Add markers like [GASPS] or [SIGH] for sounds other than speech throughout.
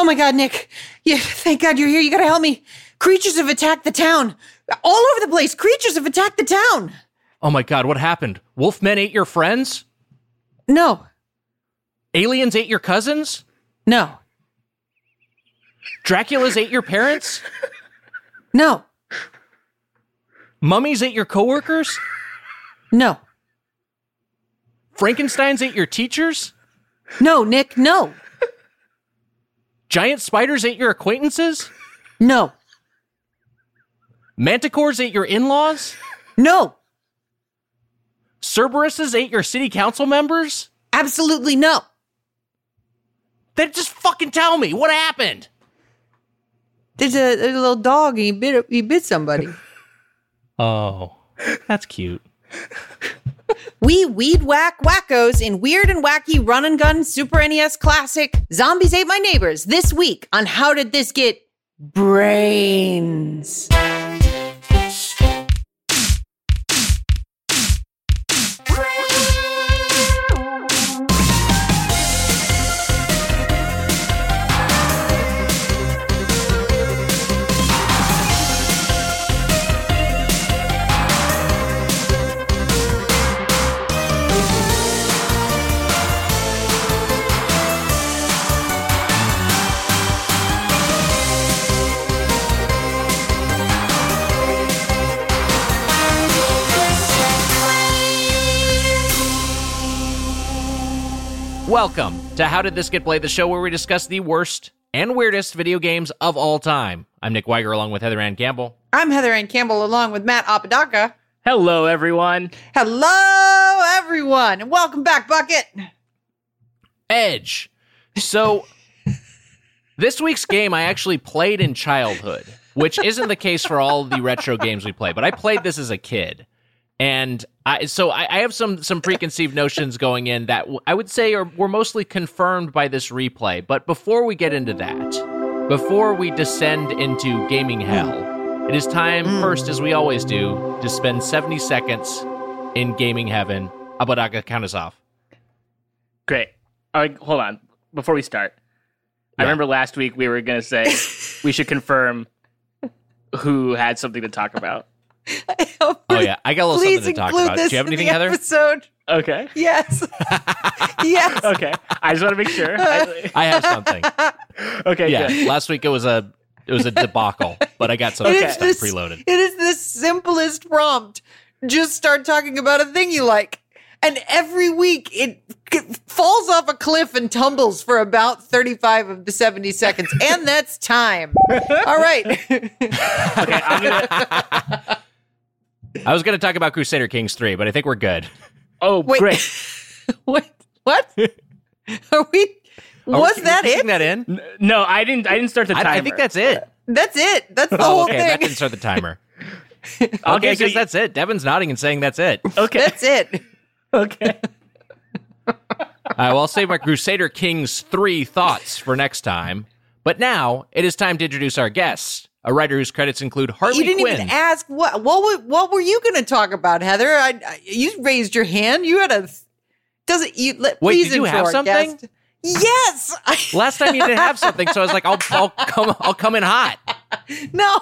Oh my God, Nick. Yeah, thank God you're here. You gotta help me. Creatures have attacked the town. All over the place. Creatures have attacked the town. Oh my god, what happened? Wolfmen ate your friends? No, Aliens ate your cousins? no, Dracula's ate your parents? no, Mummies ate your coworkers? no, Frankenstein's ate your teachers? no, Nick, no, Giant spiders ain't your acquaintances? no, Manticores ain't your in-laws? no, Cerberuses ain't your city council members? absolutely no. Then just fucking tell me what happened. There's a, there's a little dog and he bit, he bit somebody. [LAUGHS] Oh, that's cute. We weed whack wackos in weird and wacky run and gun Super NES classic Zombies Ate My Neighbors this week on How Did This Get Brains? Welcome to How Did This Get Played, the show where we discuss the worst and weirdest video games of all time. I'm Nick Wiger along with Heather Anne Campbell. I'm Heather Anne Campbell along with Matt Apodaca. Hello, everyone. Hello, everyone, and welcome back, Bucket. Edge. So, [LAUGHS] this week's game I actually played in childhood, which isn't the case for all the retro games we play, but I played this as a kid. And I, so I, I have some some preconceived notions going in that w- I would say are were mostly confirmed by this replay. But before we get into that, before we descend into gaming hell, it is time hmm. first, as we always do, to spend 70 seconds in gaming heaven. Apodaca, count us off. Great. All right, hold on. Before we start, I remember last week we were going to say [LAUGHS] we should confirm who had something to talk about. Oh yeah, I got a little something to talk about. Do you have anything, Heather? episode. Okay. Yes, [LAUGHS] yes. Okay. I just want to make sure. I- I [LAUGHS] have something. okay. Yeah, Good. last week it was a it was a debacle, but I got some [LAUGHS] Okay. stuff this- preloaded. It is the simplest prompt. Just start talking about a thing you like. And every week it c- falls off a cliff and tumbles for about 35 of the 70 seconds. And that's time. All right. Okay. I'm gonna, I was going to talk about Crusader Kings 3, but I think we're good. oh, Wait. great. [LAUGHS] what? What? [LAUGHS] Are we? Are Was we- that we it? that in? No, I didn't. I didn't start the timer. I, I think that's it. That's it. That's the Oh, whole okay, that thing. didn't start the timer. [LAUGHS] Okay, okay, so guess you- that's it. Devin's nodding and saying that's it. Okay. That's it. Okay. right, well, I'll save my Crusader Kings 3 thoughts for next time. But now it is time to introduce our guest, a writer whose credits include Harley you didn't Quinn. even ask what what were, what were you going to talk about, Heather? I, I, you raised your hand. You had a doesn't you? Let, Wait, please did you have something? guest. Yes. [LAUGHS] Last time you didn't have something, so I was like, I'll, I'll come, I'll come in hot. [LAUGHS] no,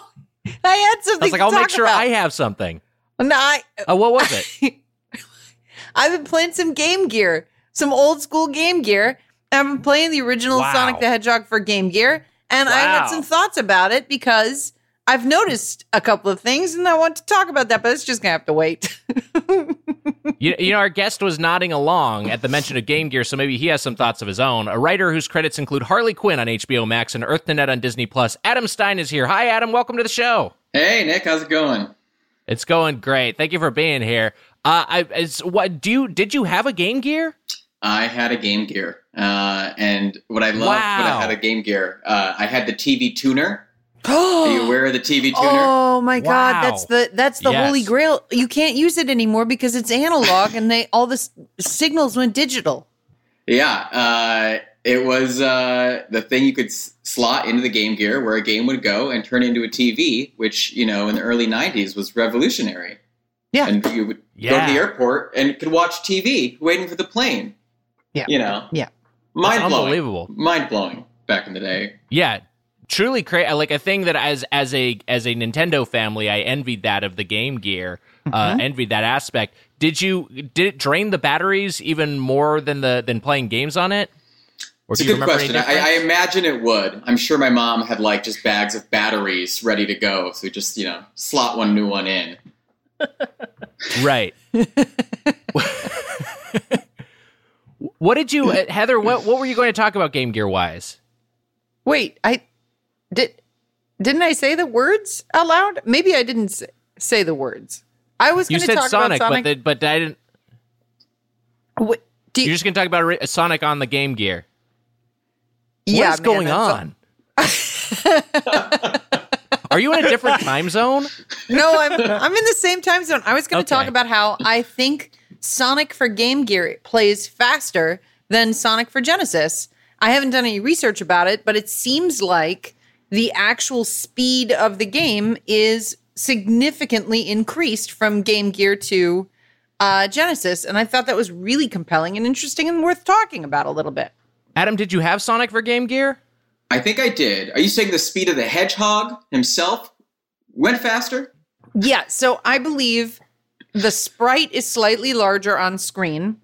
I had something. I was like, I'll make sure about. I have something. No, I, Oh, what was it? [LAUGHS] I've been playing some Game Gear, some old school Game Gear. I've been playing the original Wow. Sonic the Hedgehog for Game Gear, and I had some thoughts about it because I've noticed a couple of things, and I want to talk about that, but it's just gonna have to wait. [LAUGHS] You, you know, our guest was nodding along at the mention of Game Gear, so maybe he has some thoughts of his own. A writer whose credits include Harley Quinn on HBO Max and Earth to Ned on Disney Plus. Adam Stein is here. Hi, Adam. Welcome to the show. Hey Nick, how's it going? It's going great. Thank you for being here. Uh, I, is, what do you did you have a Game Gear? I had a Game Gear, uh, and what I loved when I had a Game Gear, uh, I had the TV tuner. [GASPS] Are you aware of the TV tuner? Oh my god, that's the that's the Yes. holy grail. You can't use it anymore because it's analog and they all the s- signals went digital. Yeah, uh, it was uh, the thing you could s- slot into the Game Gear where a game would go and turn into a TV, which you know in the early '90s was revolutionary. Yeah. and you would go to the airport and could watch TV waiting for the plane. Yeah. you know. Yeah. Mind blowing. unbelievable. Mind blowing. back in the day. Yeah, truly crazy. Like a thing that as as a as a Nintendo family, I envied that of the Game Gear. Uh, envied that aspect. Did you did it drain the batteries even more than the than playing games on it? Or It's a good question. I, I imagine it would. I'm sure my mom had like just bags of batteries ready to go, so we just you know slot one new one in. [LAUGHS] right. [LAUGHS] what did you, uh, Heather? What what were you going to talk about Game Gear wise? Wait, I did. Didn't I say the words out loud? Maybe I didn't say, say the words. I was You going to said talk Sonic, about Sonic. but the, but I didn't. Do you- You're just going to talk about Sonic on the Game Gear. yeah, What is man, going on? [LAUGHS] Are you in a different time zone? No, I'm I'm in the same time zone. I was going to talk about how I think Sonic for Game Gear plays faster than Sonic for Genesis. I haven't done any research about it, but it seems like the actual speed of the game is significantly increased from Game Gear to uh, Genesis, and I thought that was really compelling and interesting and worth talking about a little bit. Adam, did you have Sonic for Game Gear? I think I did. Are you saying the speed of the hedgehog himself went faster? Yeah, so I believe the sprite is slightly larger on screen,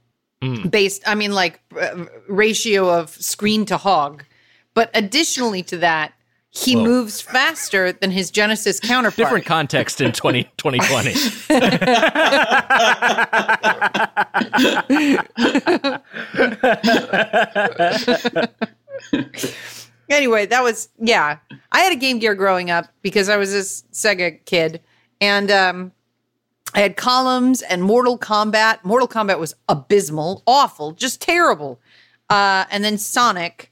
based, I mean, like uh, ratio of screen to hog. But additionally to that, he Whoa. moves faster than his Genesis counterpart. Different context in 20, 2020. [LAUGHS] anyway, that was yeah. I had a Game Gear growing up because I was a Sega kid, and um, I had columns and Mortal Kombat. Mortal Kombat was abysmal, awful, just terrible. Uh, and then Sonic,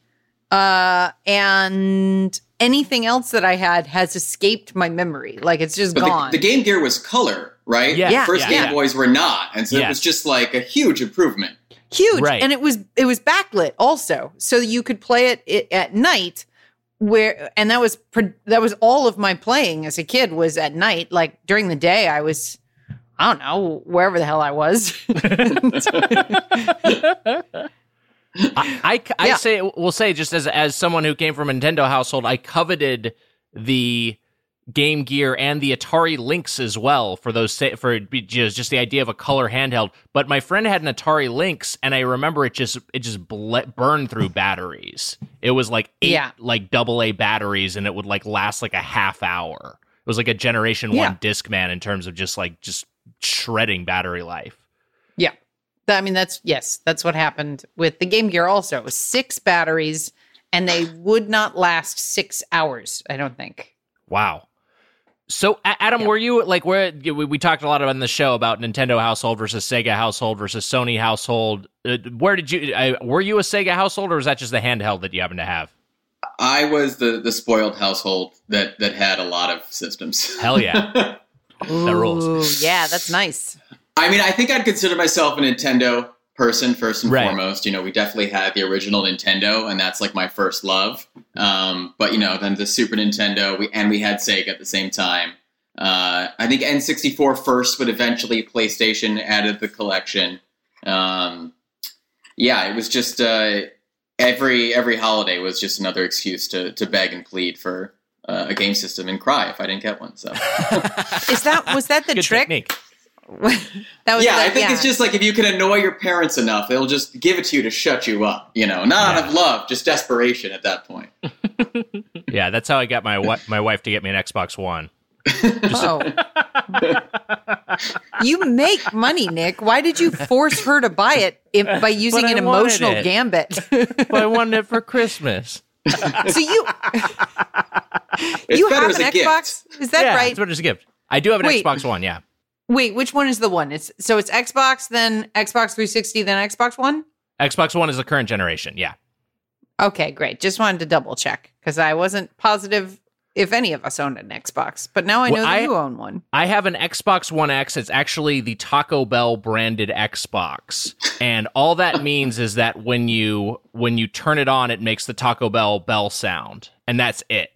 uh, and anything else that I had has escaped my memory. Like it's just But gone. the, the Game Gear was color, right? Yeah. Yeah. First Yeah. Game Yeah. Boys were not, and so Yes. it was just like a huge improvement. huge Right. and it was it was backlit also so you could play it, it at night where and that was pre- that was all of my playing as a kid was at night like during the day i was i don't know wherever the hell i was [LAUGHS] I, I, I Yeah. say will say just as as someone who came from a Nintendo household, I coveted the Game Gear and the Atari Lynx as well for those for just just the idea of a color handheld. But my friend had an Atari Lynx, and I remember it just it just ble- burned through [LAUGHS] batteries. It was like eight Yeah. like double A batteries, and it would like last like a half hour. It was like a Generation Yeah. One Discman in terms of just like just shredding battery life. yeah Th- i mean that's yes that's what happened with the game gear also it was six batteries and they [SIGHS] would not last six hours i don't think Wow. So, Adam, Yeah. were you like where we, we talked a lot on the show about Nintendo household versus Sega household versus Sony household? Uh, where did you uh, were you a Sega household, or was that just the handheld that you happen to have? I was the the spoiled household that that had a lot of systems. Hell yeah. [LAUGHS] That rules. Ooh, yeah that's nice I mean, I think I'd consider myself a Nintendo person first and Right. foremost. You know, we definitely had the original Nintendo, and that's like my first love. Um, but you know, then the Super Nintendo, we and we had Sega at the same time. Uh, I think N64 first, but eventually PlayStation added the collection. Um, yeah, it was just uh, every every holiday was just another excuse to to beg and plead for uh, a game system and cry if I didn't get one. So. [LAUGHS] is that was that the Good trick technique. [LAUGHS] that was yeah, like, I think yeah. it's just like if you can annoy your parents enough, they'll just give it to you to shut you up. You know, not out of love, just desperation at that point. [LAUGHS] Yeah, that's how I got my wi- my wife to get me an Xbox One. Oh. you make money, Nick. Why did you force her to buy it if, by using But an wanted emotional gambit? But I wanted it for Christmas. So you you have an a gift. Xbox? Is that yeah, right? It's what it's a gift. I do have an Wait. Xbox One. Yeah, Wait, which one is the one? It's so it's Xbox, then Xbox 360, then Xbox One. Xbox One is the current generation. Yeah. Okay, great. Just wanted to double check because I wasn't positive if any of us owned an Xbox, but now I know Well, that I- you own one. I have an Xbox One X. It's actually the Taco Bell branded Xbox, and all that [LAUGHS] means is that when you when you turn it on, it makes the Taco Bell bell sound, and that's it.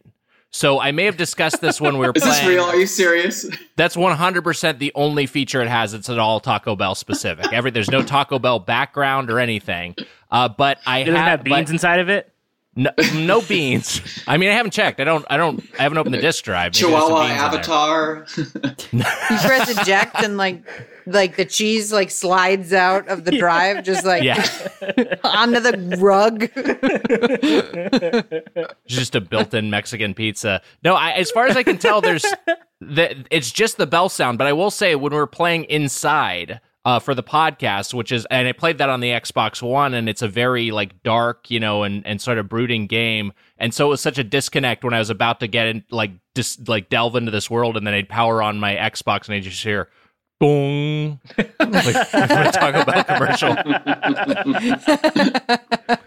So I may have discussed this when we were [LAUGHS] playing. Is playing. this real? Are you serious? [LAUGHS] That's one hundred percent the only feature it has. It's at all Taco Bell specific. Every there's no Taco Bell background or anything. Uh, but I It doesn't have but- beans inside of it. No, no beans. I mean, I haven't checked. I don't. I don't. I haven't opened the disk drive. Maybe Chihuahua beans in there. Avatar. You press eject and like like the cheese like slides out of the drive, just like Yeah, onto the rug. just a built-in Mexican pizza. No, I, as far as I can tell, there's the, it's just the bell sound. But I will say, when we're playing inside uh, for the podcast, which is, and I played that on the Xbox One, and it's a very like dark, you know, and and sort of brooding game. And so it was such a disconnect when I was about to get in, like, dis, like delve into this world, and then I'd power on my Xbox, and I just hear. Boom! [LAUGHS] like, [LAUGHS] talk about commercial. [LAUGHS]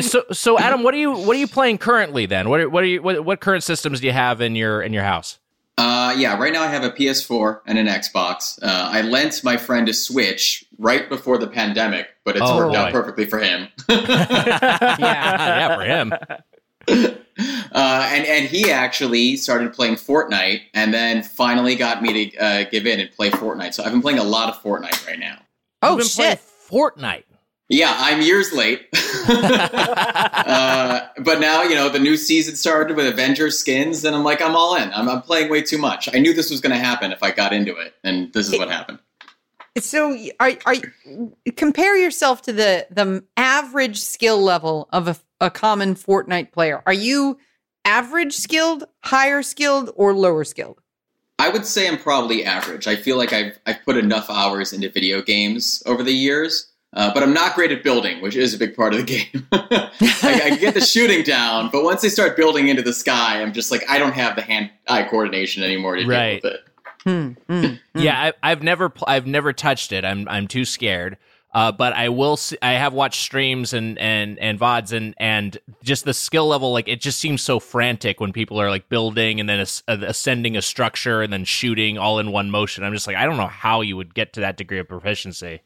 So, so Adam, what are you what are you playing currently? Then, what are, what are you what, what current systems do you have in your in your house? Uh, yeah, right now I have a PS4 and an Xbox. Uh, I lent my friend a Switch right before the pandemic, but it's Oh, worked out perfectly for him. [LAUGHS] [LAUGHS] yeah, yeah, for him. Uh, and and he actually started playing Fortnite, and then finally got me to uh, give in and play Fortnite. So I've been playing a lot of Fortnite right now. Oh You've been playing shit! Fortnite. Yeah, I'm years late, [LAUGHS] uh, but now you know the new season started with Avengers skins, and I'm like, I'm all in. I'm, I'm playing way too much. I knew this was going to happen if I got into it, and this is what happened. So are are compare yourself to the the average skill level of a, a common Fortnite player. Are you average skilled, higher skilled, or lower skilled? I would say I'm probably average. I feel like I've I've put enough hours into video games over the years, uh, but I'm not great at building, which is a big part of the game. [LAUGHS] I, I get the shooting down, but once they start building into the sky, I'm just like I don't have the hand-eye coordination anymore to Right. deal with it. Hmm, hmm. Yeah, I, I've never pl- I've never touched it. I'm I'm too scared. Uh, but I will. s I have watched streams and and and vods and and just the skill level. Like it just seems so frantic when people are like building and then as- uh, ascending a structure and then shooting all in one motion. I'm just like I don't know how you would get to that degree of proficiency.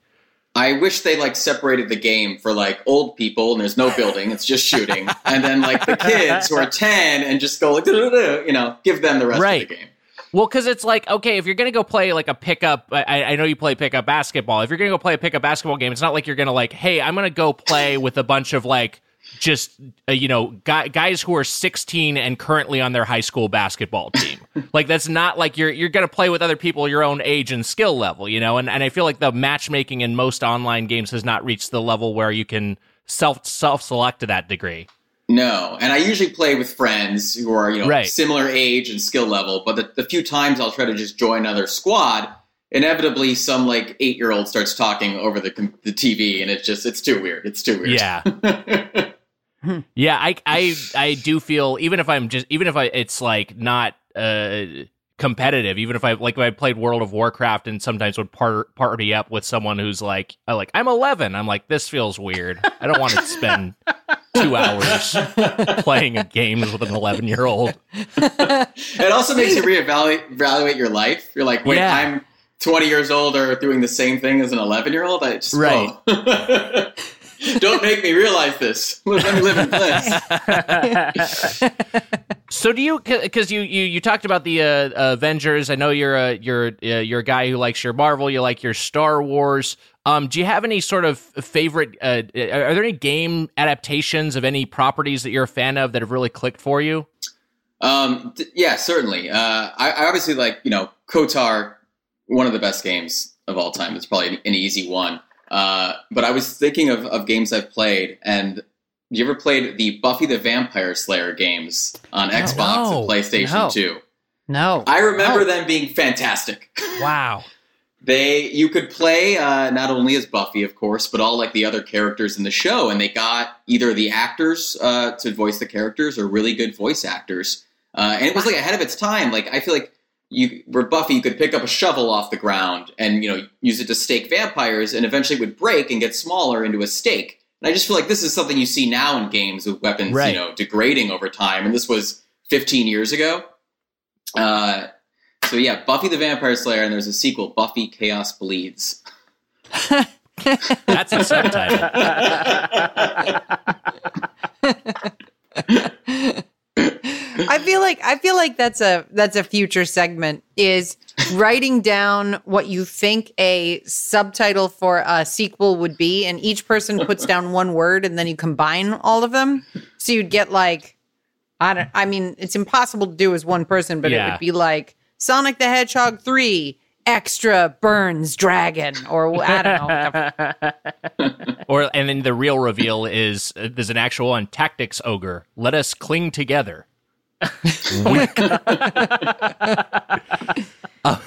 I wish they like separated the game for like old people and there's no building, it's just shooting, and then like the kids who are ten and just go like [LAUGHS] you know, give them the rest Right. of the game. Well, because it's like okay, if you're gonna go play like a pickup, I, I know you play pickup basketball. If you're gonna go play a pickup basketball game, it's not like you're gonna like, hey, I'm gonna go play with a bunch of like just uh, you know guy, guys who are 16 and currently on their high school basketball team. [LAUGHS] like that's not like you're you're gonna play with other people your own age and skill level, you know. And and I feel like the matchmaking in most online games has not reached the level where you can self self select to that degree. No, and I usually play with friends who are you know Right. similar age and skill level. But the, the few times I'll try to just join another squad, inevitably some like eight year old starts talking over the the TV, and it's just it's too weird. It's too weird. Yeah. [LAUGHS] Yeah, I I I do feel even if I'm just even if I it's like not uh competitive, even if I like if I played World of Warcraft and sometimes would part, party up with someone who's like uh, like I'm 11, I'm like this feels weird. I don't want to spend 2 hours playing games with an 11 year old. it also makes you reevaluate evaluate your life. You're like, wait, Yeah. I'm 20 years old or doing the same thing as an 11 year old. I just Right. oh. [LAUGHS] Don't make me realize this. Let me live in bliss. [LAUGHS] So do you because you, you you talked about the uh, Avengers? I know you're a you're uh, you're a guy who likes your Marvel. You like your Star Wars. Um, do you have any sort of favorite? Uh, are are there any game adaptations of any properties that you're a fan of that have really clicked for you? Um, th- yeah, certainly. Uh, I, I obviously like you know Kotor, one of the best games of all time. It's probably an, an easy one. Uh, but I was thinking of, of games I've played, and you ever played the Buffy the Vampire Slayer games on Xbox no, and PlayStation no. Two? No, I remember No. them being fantastic. [LAUGHS] Wow. they you could play uh, not only as Buffy, of course, but all like the other characters in the show, and they got either the actors uh, to voice the characters or really good voice actors, uh, and it was like ahead of its time. Like I feel like you were Buffy, you could pick up a shovel off the ground and you know use it to stake vampires, and eventually it would break and get smaller into a stake. And I just feel like this is something you see now in games with weapons, Right. you know, degrading over time, and this was 15 years ago. Uh, so yeah, Buffy the Vampire Slayer, and there's a sequel, Buffy Chaos Bleeds. That's a subtitle. [LAUGHS] [LAUGHS] I feel like I feel like that's a that's a future segment is writing down what you think a subtitle for a sequel would be and each person puts down one word and then you combine all of them. So you'd get like, I don't. I mean, it's impossible to do as one person, but it would be like Sonic the Hedgehog three extra burns dragon, or I don't know. [LAUGHS] Or and then the real reveal is uh, there's an actual one tactics ogre. Let us cling together. [LAUGHS] [LAUGHS] uh,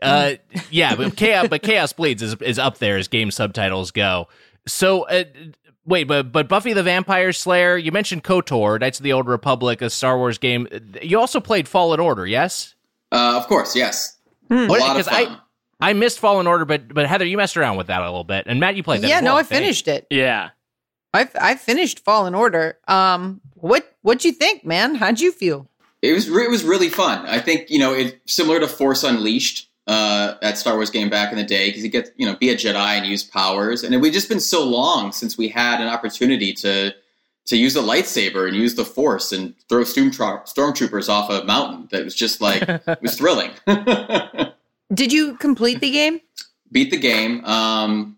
uh, yeah, but chaos, but chaos bleeds is is up there as game subtitles go. So. Uh, Wait, but but Buffy the Vampire Slayer. You mentioned Kotor, Knights of the Old Republic, a Star Wars game. You also played Fallen Order, yes? Uh, of course, yes. Hmm. A lot of Because I- I missed Fallen Order, but but Heather, you messed around with that a little bit, and Matt, you played that. yeah, as no, I finished it. yeah. I I finished Fallen Order. Um, what what'd you think, man? How'd you feel? It was it was really fun. I think you know it similar to Force Unleashed, uh, that Star Wars game back in the day because you get you know be a Jedi and use powers, and it, we've just been so long since we had an opportunity to to use a lightsaber and use the Force and throw stormtro- stormtroopers off a mountain. That was just like it was [LAUGHS] thrilling. [LAUGHS] Did you complete the game? Beat the game. Um,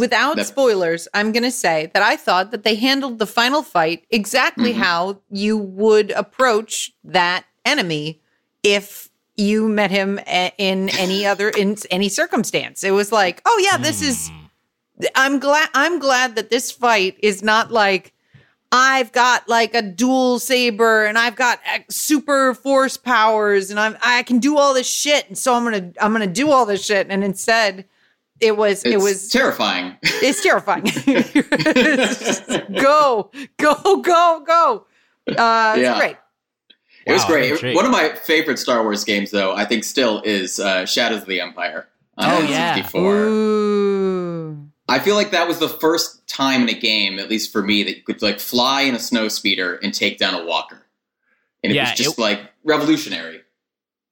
Without That- spoilers, I'm going to say that I thought that they handled the final fight exactly Mhm. how you would approach that enemy if you met him a- in any other in any circumstance. It was like, "Oh yeah, this is Hmm. I'm glad I'm glad that this fight is not like I've got like a dual saber and I've got super force powers and I'm I can do all this shit and so I'm going to I'm going to do all this shit and instead it was it's it was terrifying. [LAUGHS] it's terrifying. It's [LAUGHS] go, go, go, go. Uh, It's Yeah. great. It was great. intrigued. One of my favorite Star Wars games, though, I think still is uh, Shadows of the Empire on Oh, yeah. N64. Ooh. I feel like that was the first time in a game, at least for me, that you could like fly in a snow speeder and take down a walker, and it Yeah, was just it- like revolutionary.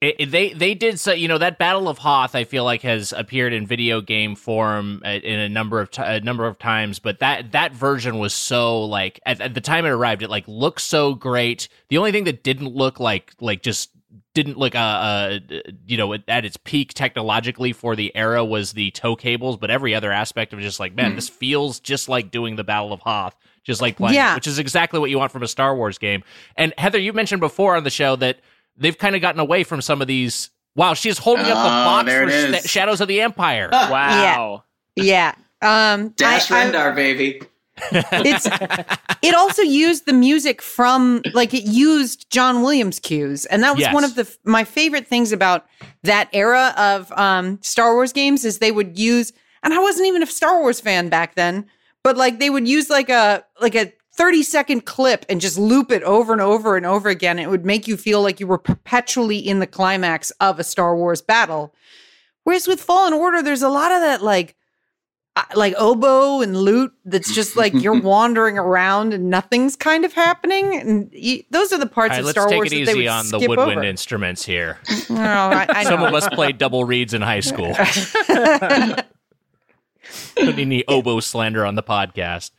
It, it- they they did so you know that Battle of Hoth I feel like has appeared in video game form uh, in a number of ti a number of times, but that that version was so like at, at the time it arrived, it like looked so great. The only thing that didn't look like like just didn't look uh, uh you know at its peak technologically for the era was the tow cables, but every other aspect of just like man, Hmm. this feels just like doing the Battle of Hoth. Just like playing, Yeah. which is exactly what you want from a Star Wars game. And Heather, you mentioned before on the show that they've kind of gotten away from some of these. Wow, she's holding up the Oh, box for Sh- Shadows of the Empire. [LAUGHS] Wow. Yeah. Um, Dash I- I- Rendar, baby. It's it also used the music from like it used John Williams cues, and that was Yes. one of the my favorite things about that era of um, Star Wars games is they would use, and I wasn't even a Star Wars fan back then, but like they would use like a like a 30 second clip and just loop it over and over and over again. It would make you feel like you were perpetually in the climax of a Star Wars battle. Whereas with Fallen Order, there's a lot of that like like oboe and lute that's just like you're [LAUGHS] wandering around and nothing's kind of happening and you, those are the parts right, of let's Star take Wars it that they easy would on the woodwind over. instruments here. [LAUGHS] No, I, I Some of us played double reeds in high school. Don't need any oboe slander on the podcast.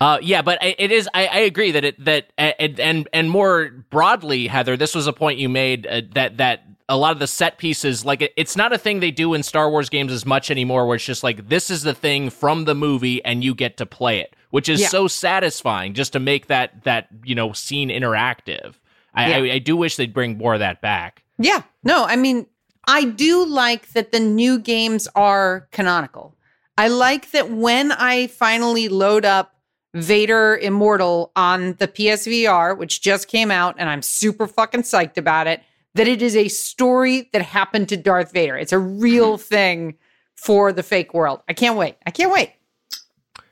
Uh, yeah, but it is. I, I agree that it that and and and more broadly, Heather, this was a point you made uh, that that a lot of the set pieces, like it, it's not a thing they do in Star Wars games as much anymore. Where it's just like this is the thing from the movie, and you get to play it, which is Yeah. so satisfying just to make that that you know scene interactive. I, Yeah. I, I do wish they'd bring more of that back. Yeah. No, I mean, I do like that the new games are canonical. I like that when I finally load up Vader Immortal on the PSVR, which just came out, and I'm super fucking psyched about it, that it is a story that happened to Darth Vader. It's a real thing for the fake world. I can't wait. I can't wait.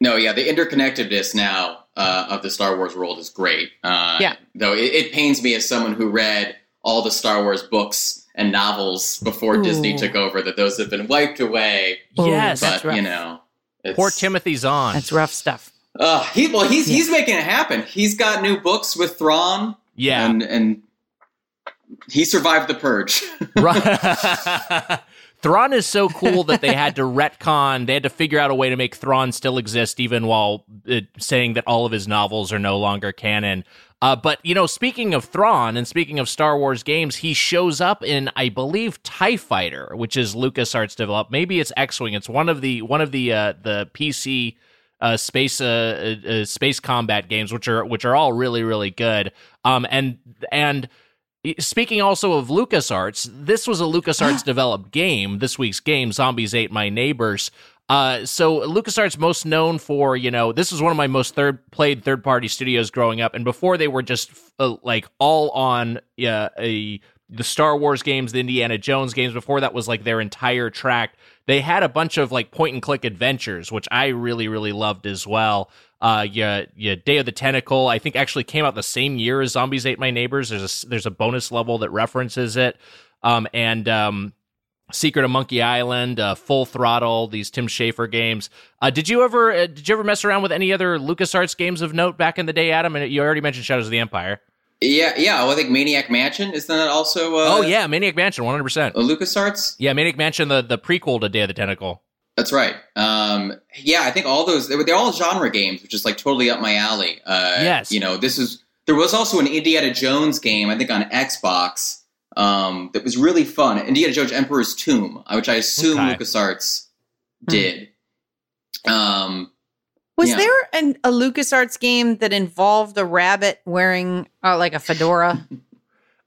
No, yeah, the interconnectedness now uh, of the Star Wars world is great. Uh, Yeah. Though it, it pains me as someone who read all the Star Wars books and novels before Disney took over that those have been wiped away. Yes, that's but rough. you know, it's, poor Timothy Zahn. That's rough stuff. Uh, he well, he's he's making it happen. He's got new books with Thrawn, yeah, and and he survived the purge. [LAUGHS] [LAUGHS] Thrawn is so cool that they had to retcon. They had to figure out a way to make Thrawn still exist, even while uh, saying that all of his novels are no longer canon. Uh, but you know, speaking of Thrawn and speaking of Star Wars games, he shows up in, I believe, Tie Fighter, which is LucasArts developed. Maybe it's X Wing. It's one of the one of the uh, the PC uh, space uh, uh, uh, space combat games, which are which are all really really good. Um, and and speaking also of LucasArts, this was a LucasArts [GASPS] developed game. This week's game, Zombies Ate My Neighbors. Uh, so LucasArts most known for, you know, this was one of my most third played third party studios growing up, and before they were just uh, like all on uh, a the Star Wars games, the Indiana Jones games. Before that was like their entire track. They had a bunch of like point and click adventures, which I really really loved as well. Uh, yeah, yeah, Day of the Tentacle. I think actually came out the same year as Zombies Ate My Neighbors. There's a there's a bonus level that references it. Um, and um, Secret of Monkey Island, uh, Full Throttle, these Tim Schafer games. Uh, did you ever uh, did you ever mess around with any other LucasArts games of note back in the day, Adam? And you already mentioned Shadows of the Empire. Yeah, yeah. Well, I think Maniac Mansion isn't that also? Uh, oh yeah, Maniac Mansion, one hundred percent. LucasArts. Yeah, Maniac Mansion, the the prequel to Day of the Tentacle. That's right. Um, yeah, I think all those they were they're all genre games, which is like totally up my alley. Uh, yes, you know, this is there was also an Indiana Jones game, I think on Xbox, um, that was really fun. Indiana Jones Emperor's Tomb, uh, which I assume Okay. LucasArts Hmm. did. Um, Was Yeah. there an, a LucasArts game that involved a rabbit wearing uh, like a fedora? [LAUGHS]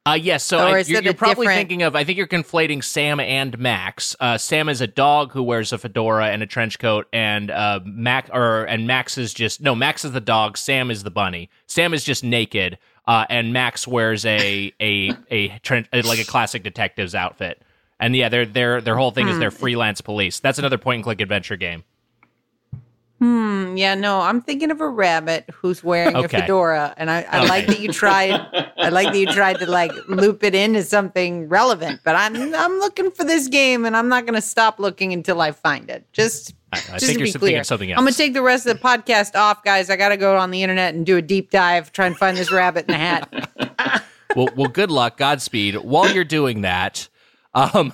Uh, yes, so I, you're, you're probably different- thinking of. I think you're conflating Sam and Max. Uh, Sam is a dog who wears a fedora and a trench coat, and uh, Max or and Max is just no. Max is the dog. Sam is the bunny. Sam is just naked, uh, and Max wears a a a trench like a classic detective's outfit. And yeah, their their their whole thing is Hmm. they're freelance police. That's another point and click adventure game. Hmm. Yeah. No, I'm thinking of a rabbit who's wearing Okay. a fedora, and I, I Okay. like that you tried. I like that you tried to like loop it into something relevant. But I'm I'm looking for this game, and I'm not going to stop looking until I find it. Just I, I just think to you're be clear, something else. I'm gonna take the rest of the podcast off, guys. I got to go on the internet and do a deep dive, try and find this rabbit in the hat. [LAUGHS] well, well, good luck, Godspeed. While you're doing that, um,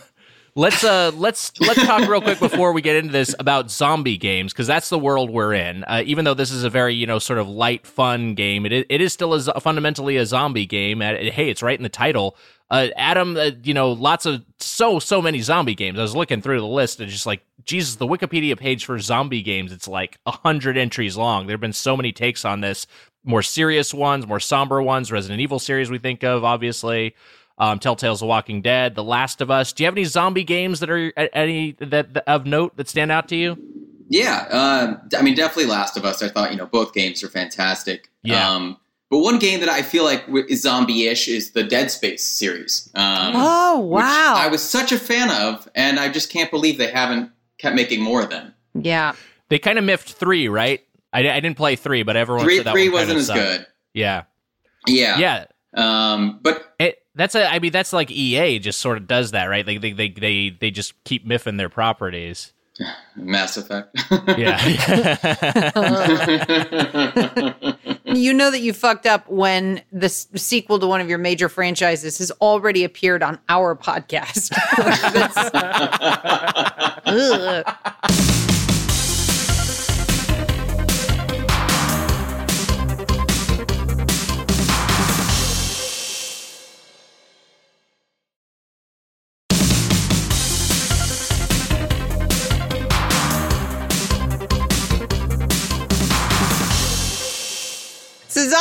let's uh, let's let's talk real quick before we get into this about zombie games because that's the world we're in. Uh, even though this is a very you know sort of light, fun game, it it is still a, fundamentally a zombie game. Hey, it's right in the title. Uh, Adam, uh, you know, lots of so so many zombie games. I was looking through the list and just like Jesus, the Wikipedia page for zombie games, it's like a hundred entries long. There have been so many takes on this more serious ones, more somber ones. Resident Evil series we think of, obviously. Um, Telltale's The Walking Dead, The Last of Us. Do you have any zombie games that are any that, that of note that stand out to you? Yeah, uh, I mean, definitely Last of Us. I thought you know both games are fantastic. Yeah. Um, but one game that I feel like is zombie-ish is the Dead Space series. Um, oh which wow! I was such a fan of, and I just can't believe they haven't kept making more of them. yeah. They kind of miffed three, right? I, I didn't play three, but everyone Three, said that three one wasn't as sucked. good. Yeah, Yeah, yeah. Um, but It, that's a. I mean, that's like EA just sort of does that, right? They they they they, they just keep miffing their properties. Mass Effect. Yeah. [LAUGHS] You know that you fucked up when the s- sequel to one of your major franchises has already appeared on our podcast. [LAUGHS] [LAUGHS]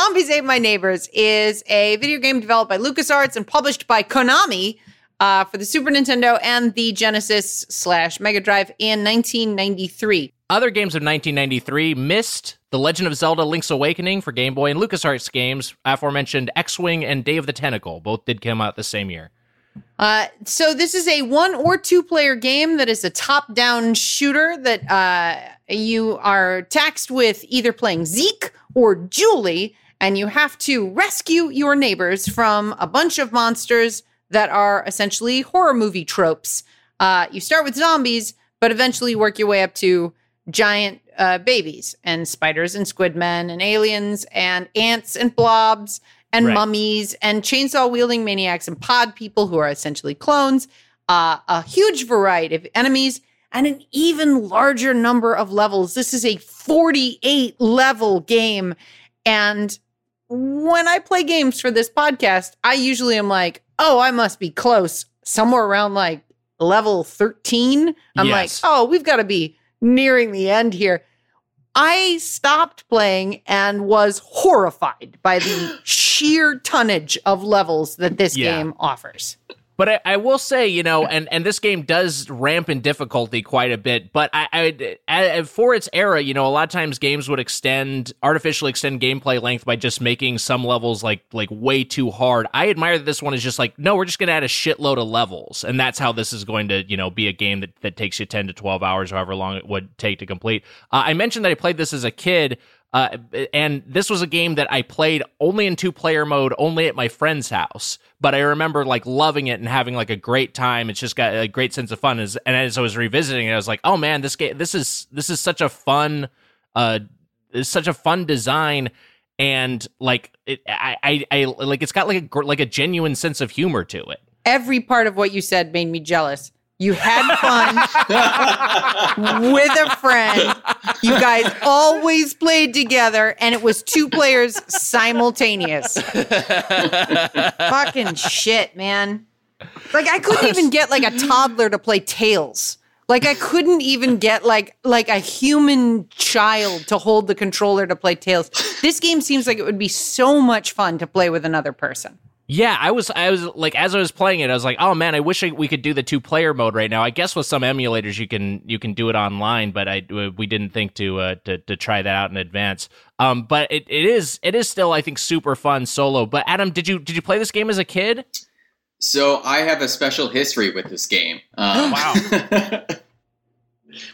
Zombies Ate My Neighbors is a video game developed by LucasArts and published by Konami uh, for the Super Nintendo and the Genesis slash Mega Drive in 1993. Other games of 1993 missed The Legend of Zelda Link's Awakening for Game Boy and LucasArts games, aforementioned X Wing and Day of the Tentacle. Both did come out the same year. Uh, so this is a one or two player game that is a top down shooter that uh, you are taxed with either playing Zeke or Julie, and you have to rescue your neighbors from a bunch of monsters that are essentially horror movie tropes. Uh, you start with zombies, but eventually work your way up to giant uh, babies and spiders and squid men and aliens and ants and blobs and Right. mummies and chainsaw wielding maniacs and pod people who are essentially clones, uh, a huge variety of enemies, and an even larger number of levels. This is a 48 level game. And when I play games for this podcast, I usually am like, oh, I must be close, somewhere around like level 13. I'm Yes. like, oh, we've got to be nearing the end here. I stopped playing and was horrified by the [GASPS] sheer tonnage of levels that this Yeah. game offers. But I, I will say, you know, and, and this game does ramp in difficulty quite a bit. But I, I, I, for its era, you know, a lot of times games would extend, artificially extend gameplay length by just making some levels like like way too hard. I admire that this one is just like, no, we're just to add a shitload of levels, and that's how this is going to, you know, be a game that that takes you ten to twelve hours, however long it would take to complete. Uh, I mentioned that I played this as a kid. Uh, and this was a game that I played only in two player mode, only at my friend's house. But I remember like loving it and having like a great time. It's just got a great sense of fun. As, and as I was revisiting it, I was like, oh man, this game, this is this is such a fun, uh, such a fun design. And like it, I, I, I like it's got like a like a genuine sense of humor to it. Every part of what you said made me jealous. You had fun with a friend. You guys always played together, and it was two players simultaneous. Fucking shit, man. Like I couldn't even get like a toddler to play Tails. Like I couldn't even get like like a human child to hold the controller to play Tails. This game seems like it would be so much fun to play with another person. Yeah, I was, I was like, as I was playing it, I was like, oh man, I wish I, we could do the two player mode right now. I guess with some emulators you can you can do it online, but I we didn't think to uh, to to try that out in advance. Um, but it, it is it is still I think super fun solo. But Adam, did you did you play this game as a kid? So I have a special history with this game. Um, Wow. [LAUGHS]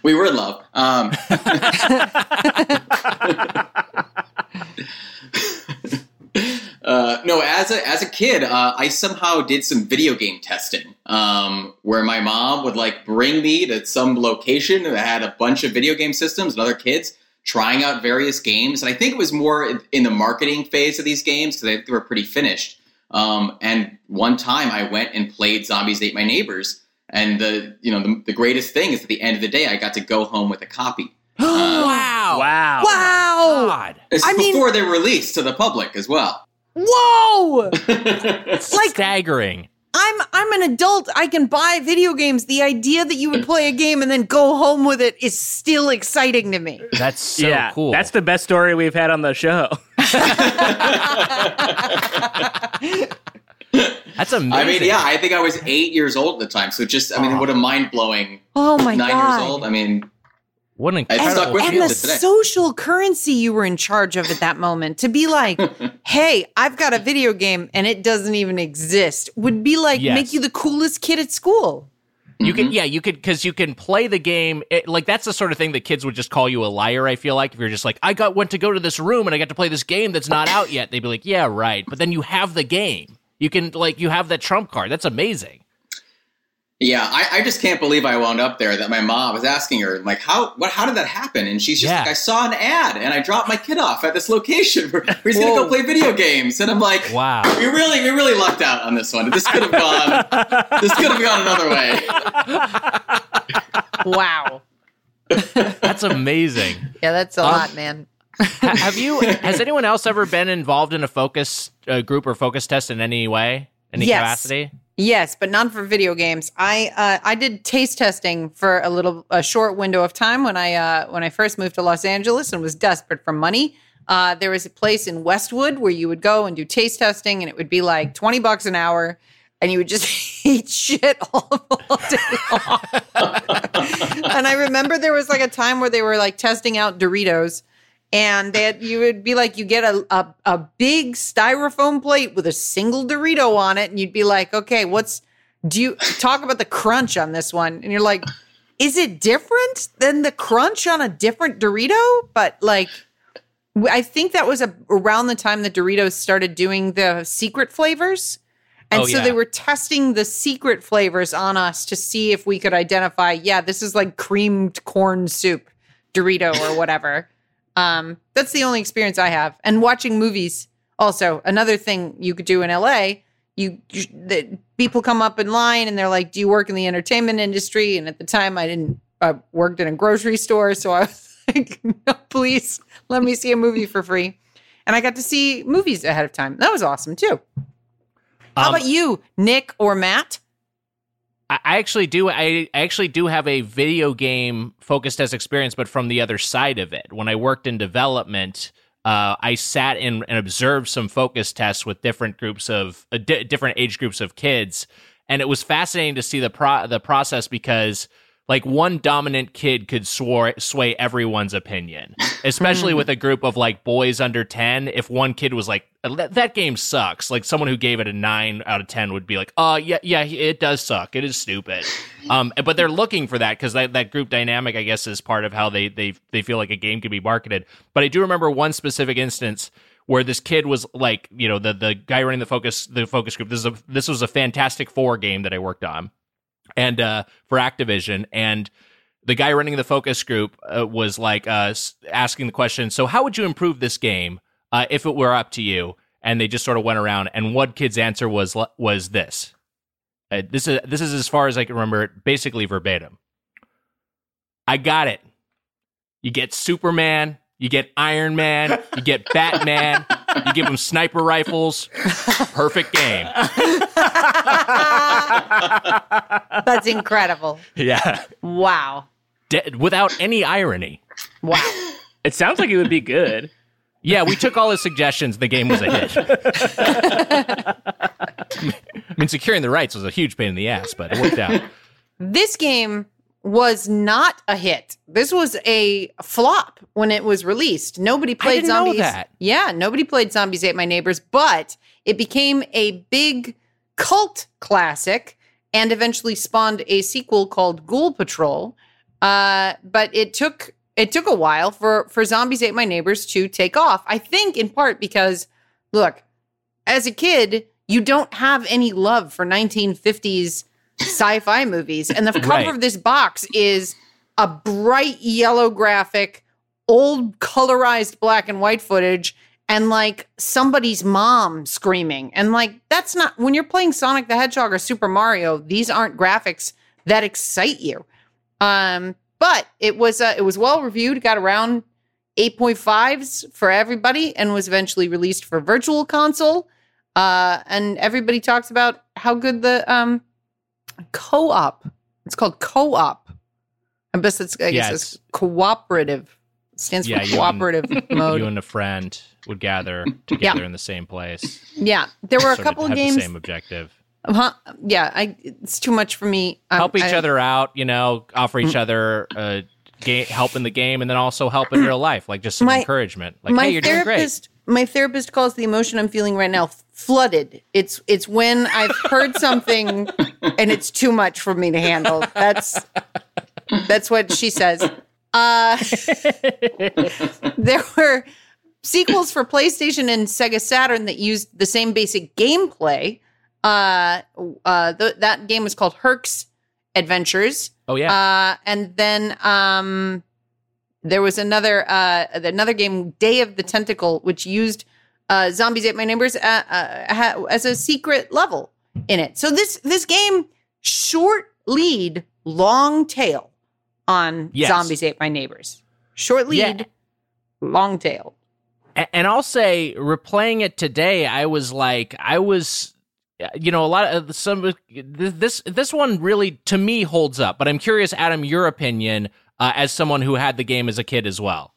we were in love. Um, [LAUGHS] [LAUGHS] uh, no, as a as a kid, uh, I somehow did some video game testing, um, where my mom would like bring me to some location that had a bunch of video game systems and other kids trying out various games. And I think it was more in, in the marketing phase of these games because they were pretty finished. Um, and one time I went and played Zombies Ate My Neighbors. And the you know the, the greatest thing is at the end of the day I got to go home with a copy. [GASPS] wow! Wow. Wow! God, This I is mean- before they were released to the public as well. Whoa! [LAUGHS] it's Like- staggering. I'm I'm an adult. I can buy video games. The idea that you would play a game and then go home with it is still exciting to me. That's so yeah, cool. that's the best story we've had on the show. [LAUGHS] that's amazing. I mean, yeah, I think I was eight years old at the time. So just, I mean, what a mind blowing Oh my nine god! years old. I mean, what an I stuck incredible. with and the today. social currency you were in charge of at that moment to be like, [LAUGHS] "Hey, I've got a video game and it doesn't even exist," would be like Yes. make you the coolest kid at school. You Mm-hmm. can, yeah, you could, because you can play the game. It, like that's the sort of thing that kids would just call you a liar. I feel like if you're just like, I got went to go to this room and I got to play this game that's not out yet. They'd be like, Yeah, right. But then you have the game. You can like you have that trump card. That's amazing. Yeah, I, I just can't believe I wound up there. That my mom was asking her, like, how, what, how did that happen? And she's just Yeah. like, I saw an ad and I dropped my kid off at this location [LAUGHS] where where he's going to go play video games. And I'm like, Wow. we really, we really lucked out on this one. This could have gone, [LAUGHS] this could have gone another way. Wow. That's amazing. Yeah, that's a Um, lot, man. Have you? Has anyone else ever been involved in a focus uh, group or focus test in any way, any Yes. capacity? Yes, but not for video games. I uh, I did taste testing for a little a short window of time when I uh, when I first moved to Los Angeles and was desperate for money. Uh, there was a place in Westwood where you would go and do taste testing, and it would be like twenty bucks an hour, and you would just [LAUGHS] eat shit all, [LAUGHS] all day long. [LAUGHS] and I remember there was like a time where they were like testing out Doritos. And that you would be like, you get a, a a big styrofoam plate with a single Dorito on it, and you'd be like, okay, what's do you talk about the crunch on this one? And you're like, is it different than the crunch on a different Dorito? But like, I think that was a, around the time that Doritos started doing the secret flavors. And Oh, so yeah. they were testing the secret flavors on us to see if we could identify, yeah, this is like creamed corn soup Dorito or whatever. Um, that's the only experience I have. And watching movies, also another thing you could do in LA. You, you the, people come up in line and they're like, "Do you work in the entertainment industry?" And at the time, I didn't. I worked in a grocery store, so I was [LAUGHS] like, "No, please, let me see a movie for free." And I got to see movies ahead of time. That was awesome too. How Um, about you, Nick or Matt? I actually do. I actually do have a video game focused as experience, but from the other side of it. When I worked in development, uh, I sat in and observed some focus tests with different groups of uh, di- different age groups of kids, and it was fascinating to see the pro- the process because like one dominant kid could sway, sway everyone's opinion, especially [LAUGHS] with a group of like boys under 10. If one kid was like, that, that game sucks, like someone who gave it a nine out of 10 would be like, oh, yeah, yeah, it does suck. It is stupid. [LAUGHS] Um, but they're looking for that because that, that group dynamic, I guess, is part of how they, they, they feel like a game can be marketed. But I do remember one specific instance where this kid was like, you know, the, the guy running the focus, the focus group. This is a, this was a Fantastic Four game that I worked on and uh, for Activision, and the guy running the focus group uh, was like uh, asking the question, "So how would you improve this game uh, if it were up to you?" And they just sort of went around, and one kid's answer was was this. Uh, this is this is as far as I can remember it, basically verbatim. I got it. You get Superman, you get Iron Man, you get Batman, you give them sniper rifles. Perfect game. That's incredible. Yeah. Wow. De- without any irony. Wow. It sounds like it would be good. Yeah, we took all his suggestions. The game was a hit. [LAUGHS] I mean, securing the rights was a huge pain in the ass, but it worked out. This game was not a hit. This was a flop when it was released. Nobody played zombies. Yeah, nobody played Zombies Ate My Neighbors, but it became a big cult classic and eventually spawned a sequel called Ghoul Patrol. Uh, but it took it took a while for for Zombies Ate My Neighbors to take off. I think in part because look, as a kid, you don't have any love for 1950s sci-fi movies, and the [LAUGHS] cover Right. of this box is a bright yellow graphic, old colorized black and white footage, and like somebody's mom screaming. And like that's not when you're playing Sonic the Hedgehog or Super Mario, these aren't graphics that excite you. Um, but it was uh, it was well reviewed, got around 8.5s for everybody, and was eventually released for Virtual Console. Uh, and everybody talks about how good the um, co-op. It's called co-op. I guess it's I guess Yeah, it's cooperative. It stands Yeah, for you and- cooperative [LAUGHS] mode. You and a friend would gather [LAUGHS] together in the same place. yeah, there were a sort of couple of games. The same objective. Huh? Yeah, I, it's too much for me. Um, Help each I- other out, you know, offer Mm. each other uh, ga- help in the game and then also help in [CLEARS THROAT] real life, like just some My- encouragement. Like, my hey, you're doing great. my therapist calls the emotion I'm feeling right now flooded. It's it's when I've heard something [LAUGHS] and it's too much for me to handle. That's that's what she says. Uh, [LAUGHS] there were sequels for PlayStation and Sega Saturn that used the same basic gameplay. Uh, uh, th- that game was called Herc's Adventures. Oh, yeah. Uh, and then um, there was another uh, another game, Day of the Tentacle, which used uh, Zombies Ate My Neighbors uh, uh, ha- as a secret level in it. So this this game, short lead, long tail on Yes. Zombies Ate My Neighbors. Short lead, Yeah. long tail. And I'll say, replaying it today, I was like, I was, you know, a lot of some this this one really to me holds up. But I'm curious, Adam, your opinion uh, as someone who had the game as a kid as well.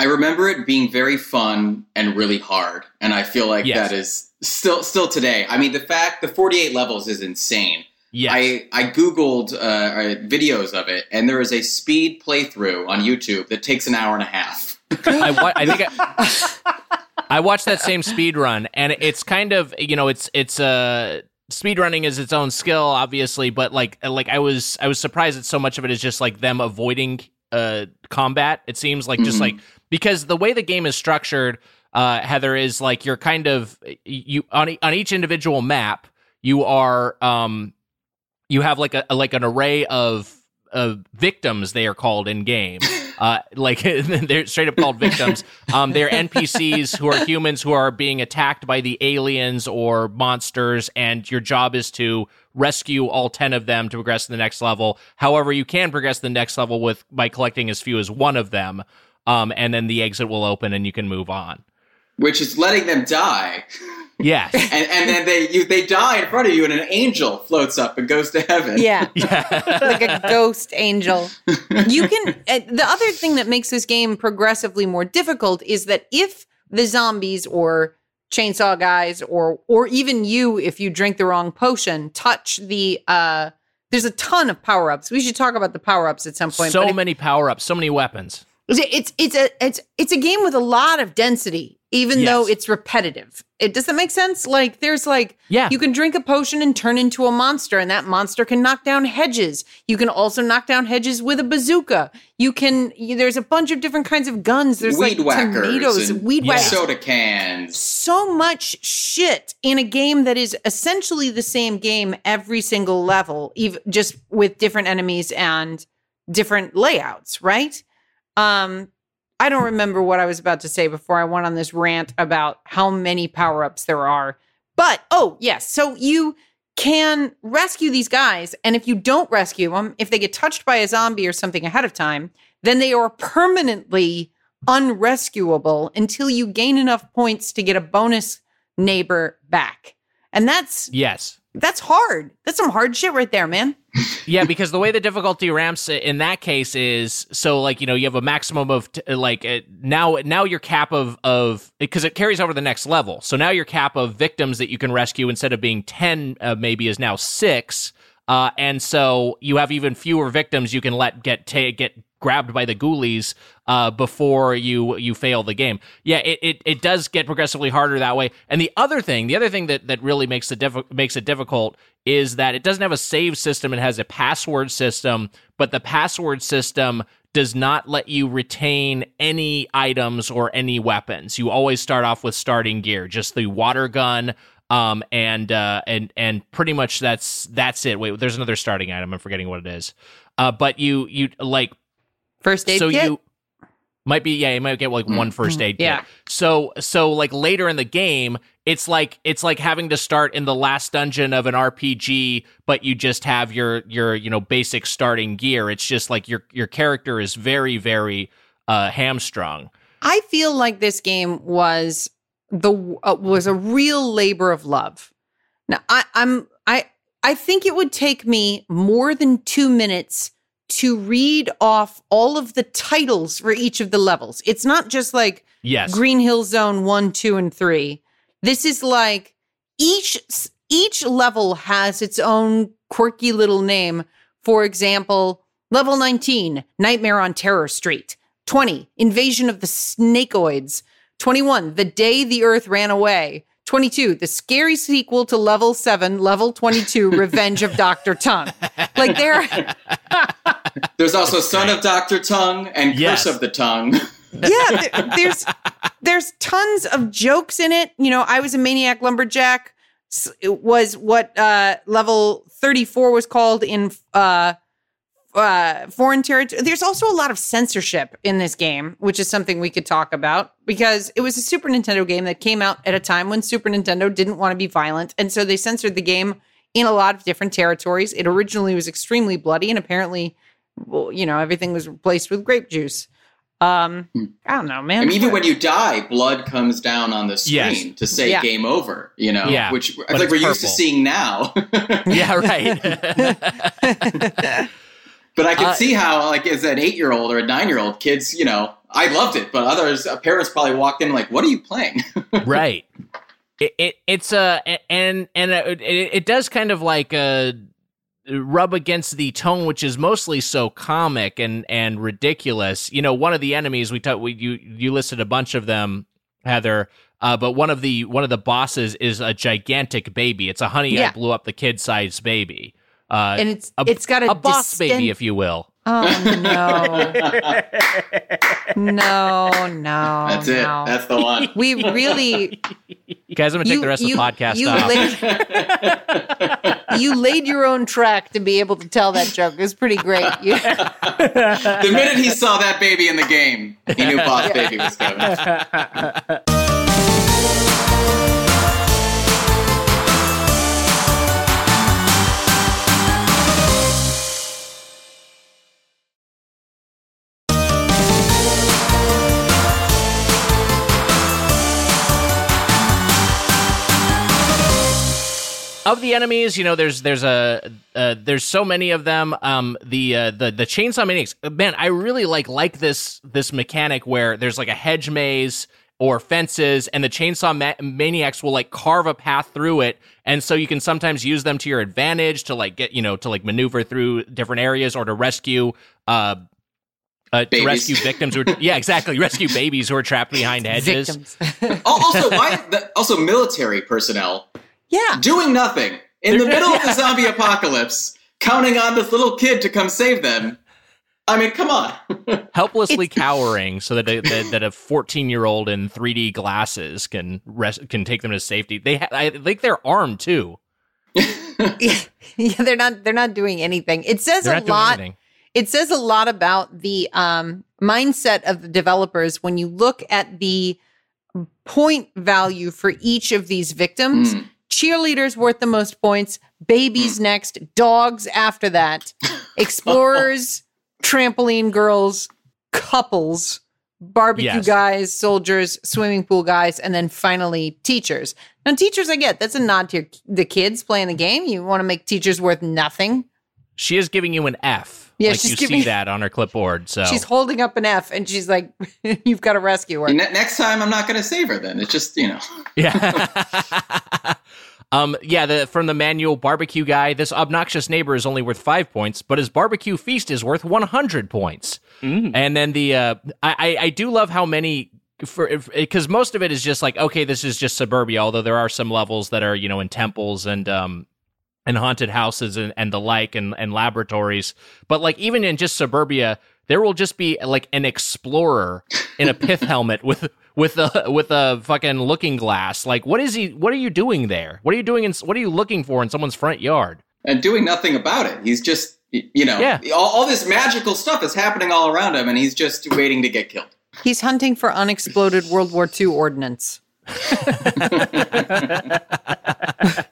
I remember it being very fun and really hard, and I feel like Yes. that is still still today. I mean, the fact the 48 levels is insane. Yes, I I googled uh, uh, videos of it, and there is a speed playthrough on YouTube that takes an hour and a half. I, wa- I think I, [LAUGHS] I watched that same speed run, and it's kind of you know it's it's uh speed running is its own skill, obviously, but like like I was I was surprised that so much of it is just like them avoiding uh combat. It seems like just Mhm. like because the way the game is structured, uh, Heather is like you're kind of you on e- on each individual map you are um you have like a like an array of uh, victims they are called in game [LAUGHS] uh like [LAUGHS] they're straight up called victims um they're npcs who are humans who are being attacked by the aliens or monsters and your job is to rescue all 10 of them to progress to the next level however you can progress to the next level with by collecting as few as one of them um and then the exit will open and you can move on which is letting them die. Yes. [LAUGHS] and, and then they you they die in front of you, and an angel floats up and goes to heaven. Yeah. [LAUGHS] Yeah. like a ghost angel. You can. Uh, the other thing that makes this game progressively more difficult is that if the zombies or chainsaw guys or or even you, if you drink the wrong potion, touch the. uh There's a ton of power ups. We should talk about the power ups at some point. so many power ups, so many weapons. it's it's a it's it's a game with a lot of density, even though it's repetitive. It does that make sense? Like there's like Yeah. you can drink a potion and turn into a monster, and that monster can knock down hedges. You can also knock down hedges with a bazooka. You can. You, there's a bunch of different kinds of guns. There's weed like whackers, tomatoes, and weed Yeah. whackers. soda cans. So much shit in a game that is essentially the same game every single level, even just with different enemies and different layouts, right? Um, I don't remember what I was about to say before I went on this rant about how many power ups there are. But oh, yes. So you can rescue these guys. And if you don't rescue them, if they get touched by a zombie or something ahead of time, then they are permanently unrescuable until you gain enough points to get a bonus neighbor back. And that's Yes. that's hard. That's some hard shit right there, man. Yeah, because the way the difficulty ramps in that case is so like you know you have a maximum of t- like uh, now now your cap of of because it carries over the next level. So now your cap of victims that you can rescue instead of being ten uh, maybe is now six. Uh, and so you have even fewer victims you can let get ta- get grabbed by the ghoulies uh, before you you fail the game. Yeah, it, it it does get progressively harder that way. And the other thing, the other thing that that really makes it diffi- makes it difficult is that it doesn't have a save system. It has a password system, but the password system does not let you retain any items or any weapons. You always start off with starting gear, just the water gun. Um and uh and and pretty much that's that's it. Wait, there's another starting item. I'm forgetting what it is. Uh, but you you like First aid so kit. you might be yeah you might get like one first aid kit Yeah. so so like later in the game it's like it's like having to start in the last dungeon of an rpg but you just have your your you know basic starting gear it's just like your your character is very very uh hamstrung I feel like this game was the uh, was a real labor of love. Now I, I'm I I think it would take me more than two minutes to read off all of the titles for each of the levels. It's not just like yes Green Hill Zone one, two, and three. This is like each each level has its own quirky little name. For example, level 19, Nightmare on Terror Street. 20, Invasion of the Snakeoids. 21, The Day the Earth Ran Away. 22, the scary sequel to level 7, level 22, [LAUGHS] Revenge of Dr. Tongue. Like there [LAUGHS] There's also Son of Doctor Tongue and Yes. Curse of the Tongue. yeah, there- there's there's tons of jokes in it. You know, I was a maniac lumberjack. It was what uh, level 34 was called in uh, uh, foreign territory. There's also a lot of censorship in this game, which is something we could talk about because it was a Super Nintendo game that came out at a time when Super Nintendo didn't want to be violent, and so they censored the game in a lot of different territories. It originally was extremely bloody, and apparently, well, you know, everything was replaced with grape juice. Um, I don't know, man. I mean, even when you die, blood comes down on the screen Yes. to say Yeah. game over, you know, Yeah, which I but feel like we're it's used to seeing now. [LAUGHS] yeah right [LAUGHS] [LAUGHS] But I can Uh, see how, like, as an eight year old or a nine year old, kids, you know, I loved it, but others, uh, parents probably walked in like, what are you playing? [LAUGHS] right it, it it's uh and and uh, it, it does kind of like uh rub against the tone which is mostly so comic and and ridiculous you know one of the enemies we talked we you you listed a bunch of them heather uh, but one of the one of the bosses is a gigantic baby it's a honey Yeah. i blew up the kid sized baby uh and it's a, it's got a, a boss distin- baby if you will Oh no, [LAUGHS] no, no. That's it. no. That's the one. we really [LAUGHS] guys i'm gonna take the rest you, of the podcast you off Laid, [LAUGHS] you laid your own track to be able to tell that joke. It was pretty great. You, the minute he saw that baby in the game, he knew Boss Baby was coming. Of the enemies, you know, there's there's a uh, there's so many of them. Um, the uh, the the chainsaw maniacs, man, I really like like this this mechanic where there's like a hedge maze or fences, and the chainsaw ma- maniacs will like carve a path through it, and so you can sometimes use them to your advantage to like get you know to like maneuver through different areas or to rescue uh uh, to rescue victims who are, yeah exactly. Rescue babies who are trapped behind [LAUGHS] hedges. [LAUGHS] Also, why? The, also, military personnel yeah. doing nothing in the [LAUGHS] middle of the zombie apocalypse, counting on this little kid to come save them. I mean, come on. [LAUGHS] helplessly cowering so that a, that, that a 14 year old in 3D glasses can res- can take them to safety. They ha- I think they're armed too. [LAUGHS] yeah, they're not they're not doing anything. It says They're a lot. It says a lot about the um, mindset of the developers when you look at the point value for each of these victims. Mm. Cheerleaders worth the most points, babies mm. next, dogs after that, [LAUGHS] explorers, trampoline girls, couples, barbecue Yes. guys, soldiers, swimming pool guys, and then finally teachers. Now, teachers, I get that's a nod to your, the kids playing the game. You want to make teachers worth nothing. She is giving you an F. Yeah, like she's you giving- see that on her clipboard. So She's holding up an F and she's like, [LAUGHS] You've got to rescue her. Ne- next time, I'm not going to save her. Then it's just you know. yeah. [LAUGHS] um yeah, the from the manual barbecue guy, this obnoxious neighbor is only worth 5 points, but his barbecue feast is worth 100 points. Mm. And then the uh, I I- I do love how many for because most of it is just like okay, this is just suburbia. Although there are some levels that are you know in temples and um and haunted houses and, and the like and, and laboratories. But like even in just suburbia, there will just be like an explorer in a pith [LAUGHS] helmet with with a with a fucking looking glass. Like what is he? What are you doing there? What are you doing? In, what are you looking for in someone's front yard? and doing nothing about it. He's just, you know, Yeah. all, all this magical stuff is happening all around him, and he's just waiting to get killed. He's hunting for unexploded World War II ordnance. [LAUGHS] [LAUGHS]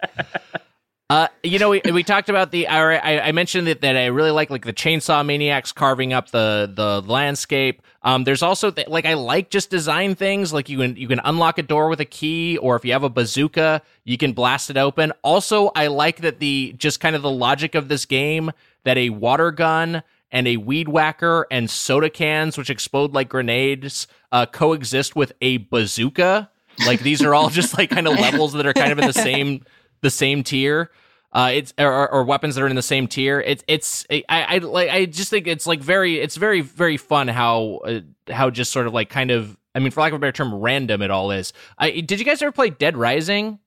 Uh, you know, we, we talked about the. I, I mentioned that, that I really like like the chainsaw maniacs carving up the the landscape. Um, there's also th- like I like just design things like you can you can unlock a door with a key, or if you have a bazooka, you can blast it open. Also, I like that the just kind of the logic of this game that a water gun and a weed whacker and soda cans, which explode like grenades, uh, coexist with a bazooka. Like these are all just like kind of levels that are kind of in the same [LAUGHS] the same tier. Uh, it's or, or weapons that are in the same tier. It's it's I, I like I just think it's like very it's very very fun how uh, how just sort of like kind of I mean for lack of a better term random it all is. I did you guys ever play Dead Rising?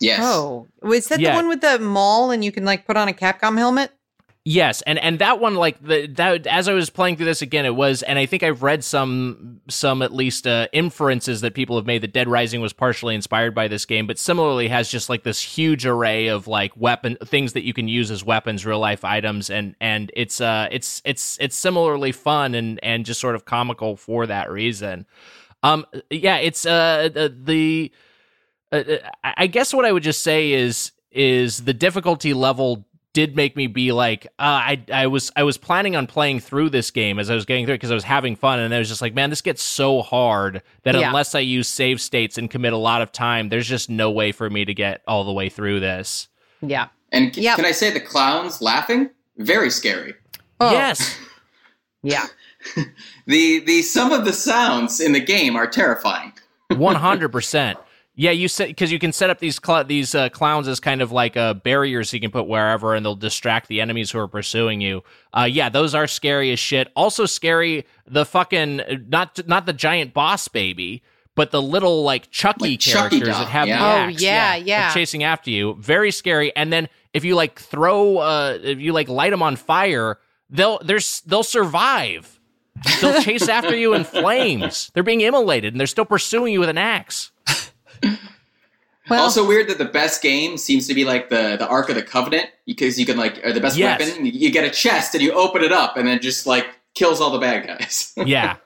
Yes. Oh, was that Yeah. the one with the mall and you can like put on a Capcom helmet? Yes, and and that one like the that as I was playing through this again, it was, and I think I've read some some at least uh, inferences that people have made that Dead Rising was partially inspired by this game, but similarly has just like this huge array of like weapon things that you can use as weapons, real life items, and and it's uh it's it's it's similarly fun and and just sort of comical for that reason. Um, yeah, it's uh the. the uh, I I guess what I would just say is is the difficulty level did make me be like uh, I I was I was planning on playing through this game as I was getting through it because I was having fun and I was just like man this gets so hard that Yeah. unless I use save states and commit a lot of time there's just no way for me to get all the way through this. Yeah. And c- Yep. can I say the clowns laughing? Very scary. Oh, Yes. [LAUGHS] Yeah. [LAUGHS] The the some of the sounds in the game are terrifying. One hundred percent. Yeah, you said because you can set up these cl- these uh, clowns as kind of like uh, barriers you can put wherever, and they'll distract the enemies who are pursuing you. Uh, yeah, those are scary as shit. Also scary the fucking not not the giant boss baby, but the little like Chucky Like characters doll, that have yeah. the Oh, axe. yeah, yeah. chasing after you. Very scary. And then if you like throw, uh, if you like light them on fire, they'll they're, they'll survive. They'll chase after you in flames. They're being immolated and they're still pursuing you with an axe. [CLEARS THROAT] Well, also weird that the best game seems to be like the the Ark of the Covenant because you can like or the best Yes. weapon. You, you get a chest and you open it up and then just like kills all the bad guys. [LAUGHS] Yeah.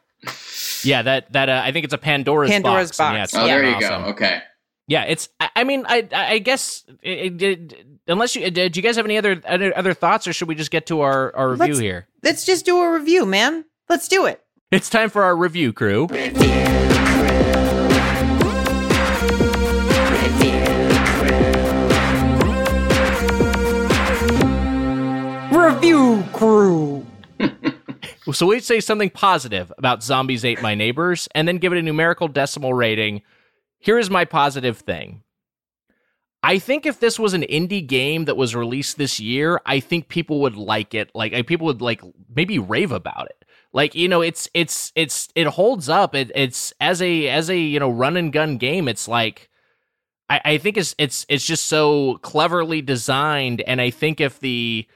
Yeah, that that uh, I think it's a Pandora's, Pandora's box. and yeah, box. it's oh, there you awesome. go. Okay. Yeah, it's. I, I mean, I I guess it, it, it- unless you did, you guys have any other other, other thoughts, or should we just get to our our review Let's- here? let's just do a review, man. Let's do it. It's time for our review, crew. [LAUGHS] so we'd say something positive about Zombies Ate My Neighbors and then give it a numerical decimal rating. Here is my positive thing. I think if this was an indie game that was released this year, I think people would like it. Like, like people would like maybe rave about it. Like you know, it's it's it's it holds up. It, it's as a as a you know run and gun game. It's like I, I think it's it's it's just so cleverly designed, and I think if the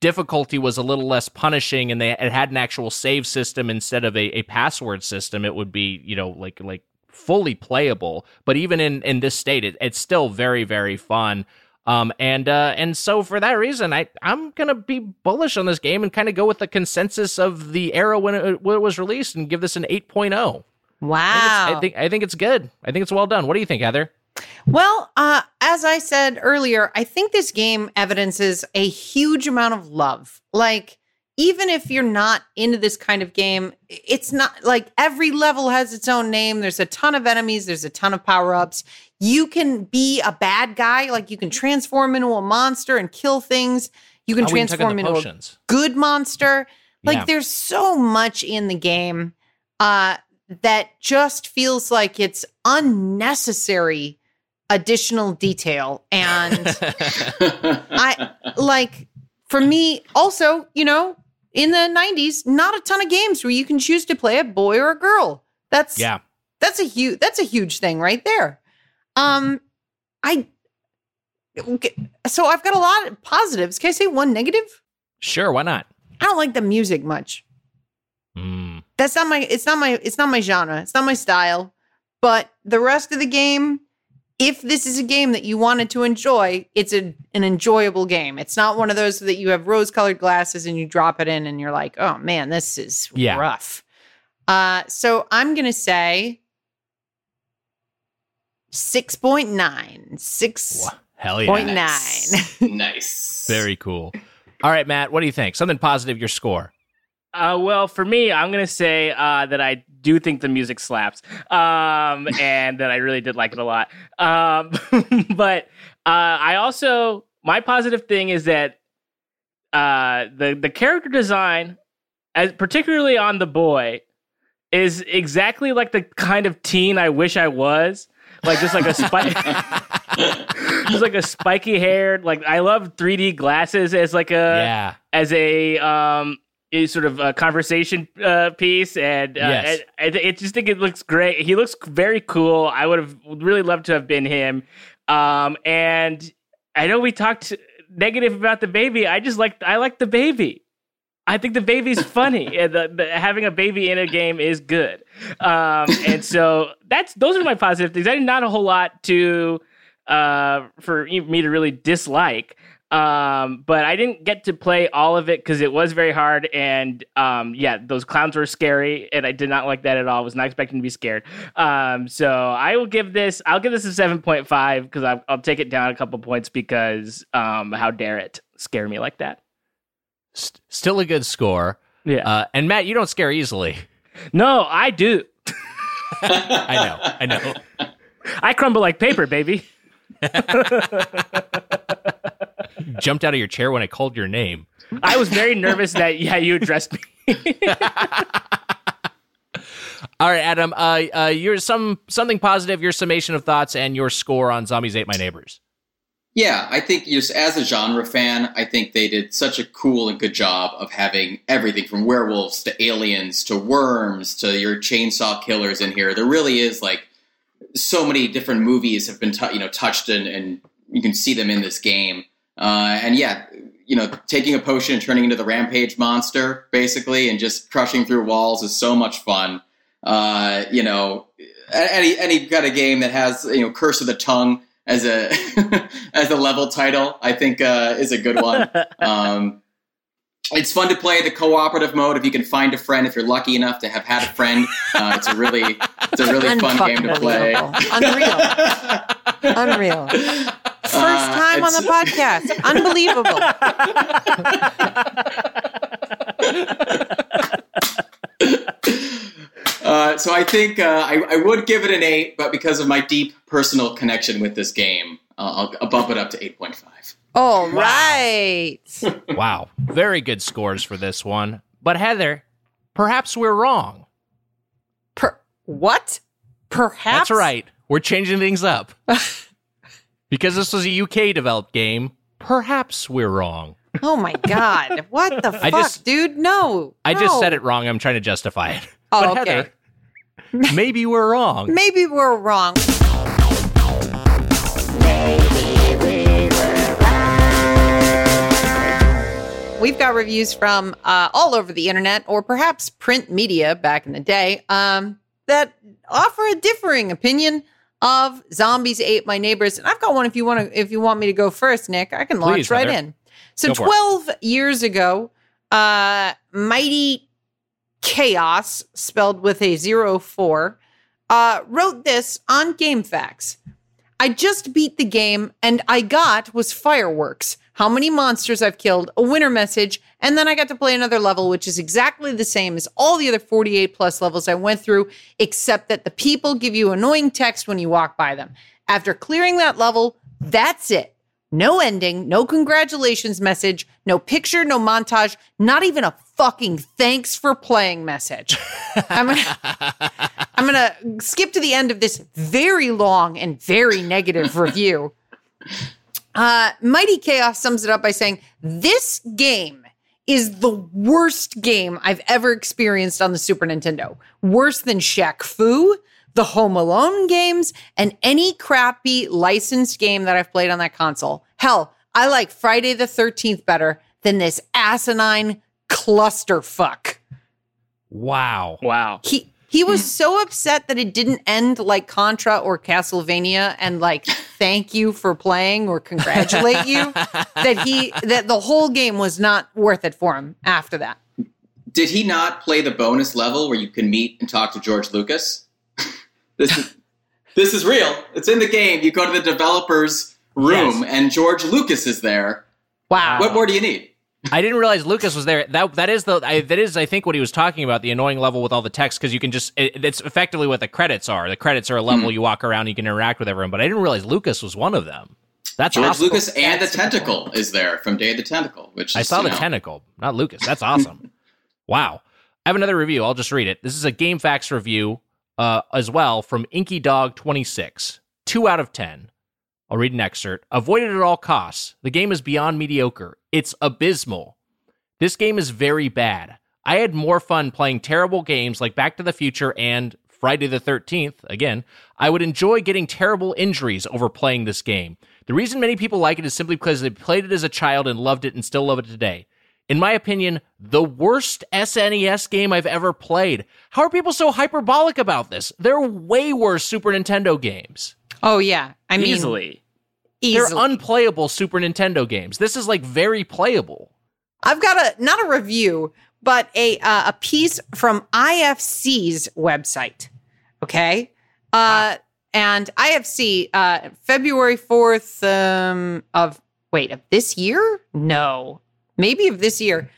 difficulty was a little less punishing and they it had an actual save system instead of a, a password system, it would be you know like like fully playable. But even in in this state, it, it's still very very fun. Um, and uh, and so for that reason, I I'm gonna be bullish on this game and kind of go with the consensus of the era when it, when it was released and give this an 8.0. Wow. I think, I think I think it's good. I think it's well done. What do you think, Heather? Well, uh, as I said earlier, I think this game evidences a huge amount of love. Like, even if you're not into this kind of game, it's not like every level has its own name. There's a ton of enemies, there's a ton of power ups. You can be a bad guy, like you can transform into a monster and kill things. You can transform into a good monster. Like Yeah. there's so much in the game uh that just feels like it's unnecessary additional detail and [LAUGHS] I like for me also, you know, in the 90s, not a ton of games where you can choose to play a boy or a girl. That's yeah. that's a huge that's a huge thing right there. Um I so I've got a lot of positives. Can I say one negative? Sure, why not? I don't like the music much. Mm. That's not my it's not my it's not my genre. It's not my style. But the rest of the game, if this is a game that you wanted to enjoy, it's a, an enjoyable game. It's not one of those that you have rose-colored glasses and you drop it in and you're like, "Oh man, this is Yeah. rough." Uh so I'm going to say 6.9. 6 Wha- Hell yeah. Point Nice. [LAUGHS] nice. Very cool. All right, Matt, what do you think? Something positive, your score. Uh, well, for me, I'm gonna say uh, that I do think the music slaps, um, [LAUGHS] and that I really did like it a lot. Um, [LAUGHS] but uh, I also my positive thing is that uh, the the character design, as particularly on the boy, is exactly like the kind of teen I wish I was. Like just like a spike, [LAUGHS] just like a spiky haired. Like I love 3D glasses as like a yeah. as a um a sort of a conversation uh, piece, and uh, Yes. I, I, I just think it looks great. He looks very cool. I would have really loved to have been him. Um, and I know we talked negative about the baby. I just like I like the baby. I think the baby's [LAUGHS] funny. and the, the, having a baby in a game is good. Um, and so that's those are my positive things. I did not a whole lot to uh, for me to really dislike. Um, but I didn't get to play all of it because it was very hard. And um, yeah, those clowns were scary, and I did not like that at all. I was not expecting to be scared. Um, so I will give this. I'll give this a seven point five because I'll, I'll take it down a couple points because um, how dare it scare me like that? St- still a good score. Yeah. Uh, and Matt, you don't scare easily. no, I do. [LAUGHS] I know. I know. I crumble like paper, baby. [LAUGHS] Jumped out of your chair when I called your name. I was very nervous that yeah you addressed me. [LAUGHS] All right, Adam. Uh, uh, your some something positive. Your summation of thoughts and your score on Zombies Ate My Neighbors. Yeah, I think just as a genre fan, I think they did such a cool and good job of having everything from werewolves to aliens to worms to your chainsaw killers in here. There really is like so many different movies have been tou you know touched and, and you can see them in this game. Uh, and yeah, you know, taking a potion and turning into the rampage monster basically, and just crushing through walls is so much fun. Uh, you know, any any kind of game that has you know Curse of the Tongue as a [LAUGHS] as a level title, I think uh, is a good one. [LAUGHS] um, it's fun to play the cooperative mode if you can find a friend. If you're lucky enough to have had a friend, uh, it's a really it's a really [LAUGHS] fun game to play. Unreal. Unreal. First Uh, time on the podcast. [LAUGHS] Unbelievable. Uh, so I think uh, I, I would give it an eight, but because of my deep personal connection with this game, uh, I'll, I'll bump it up to eight point five. All right. [LAUGHS] Wow, very good scores for this one. But Heather, Perhaps we're wrong. Per- what? Perhaps. That's right. We're changing things up. [LAUGHS] because this was a UK developed game, perhaps we're wrong. Oh my god! [LAUGHS] What the I fuck, just- dude? No. I just said it wrong. I'm trying to justify it. [LAUGHS] Oh, but okay. Heather, maybe we're wrong. Maybe we're wrong. We've got reviews from uh, all over the internet, or perhaps print media back in the day, um, that offer a differing opinion of zombies ate my neighbors. And I've got one. If you want to, if you want me to go first, Nick, I can launch Please, right Heather. in. So Go for it. twelve years ago, uh, Mighty Chaos, spelled with a zero four, uh, wrote this on GameFAQs. I just beat the game and I got was fireworks. How many monsters I've killed, a winner message, and then I got to play another level, which is exactly the same as all the other 48 plus levels I went through, except that the people give you annoying text when you walk by them. After clearing that level, that's it. No ending, no congratulations message, no picture, no montage, not even a fucking thanks for playing message. [LAUGHS] I'm gonna, I'm gonna skip to the end of this very long and very negative [LAUGHS] review. Uh, Mighty Chaos sums it up by saying, This game is the worst game I've ever experienced on the Super Nintendo. Worse than Shaq Fu, the Home Alone games, and any crappy licensed game that I've played on that console. Hell, I like Friday the 13th better than this asinine clusterfuck. Wow. Wow. He he was so upset that it didn't end like Contra or Castlevania and like thank you for playing or congratulate you [LAUGHS] that he that the whole game was not worth it for him after that. Did he not play the bonus level where you can meet and talk to George Lucas? [LAUGHS] this is this is real. It's in the game. You go to the developer's room Yes. and George Lucas is there. Wow. What more do you need? I didn't realize Lucas was there. That that is the I, that is I think what he was talking about the annoying level with all the text because you can just it, it's effectively what the credits are. The credits are a level you walk around, you can interact with everyone. But I didn't realize Lucas was one of them. That's George awesome. Lucas and the Tentacle is there from Day of the Tentacle, which is, I saw the know, tentacle, not Lucas. That's awesome. [LAUGHS] wow. I have another review. I'll just read it. This is a GameFAQs review uh, as well from Inky Dog 26. Two out of 10. I'll read an excerpt. Avoid it at all costs. The game is beyond mediocre. It's abysmal. This game is very bad. I had more fun playing terrible games like Back to the Future and Friday the 13th. Again, I would enjoy getting terrible injuries over playing this game. The reason many people like it is simply because they played it as a child and loved it and still love it today. In my opinion, the worst SNES game I've ever played. How are people so hyperbolic about this? There are way worse Super Nintendo games. Oh yeah. I mean Easily. easily. They're unplayable Super Nintendo games. This is like very playable. I've got a not a review, but a uh, a piece from IFC's website. Okay, uh, and IFC uh, February fourth um, of wait of this year? No, maybe of this year.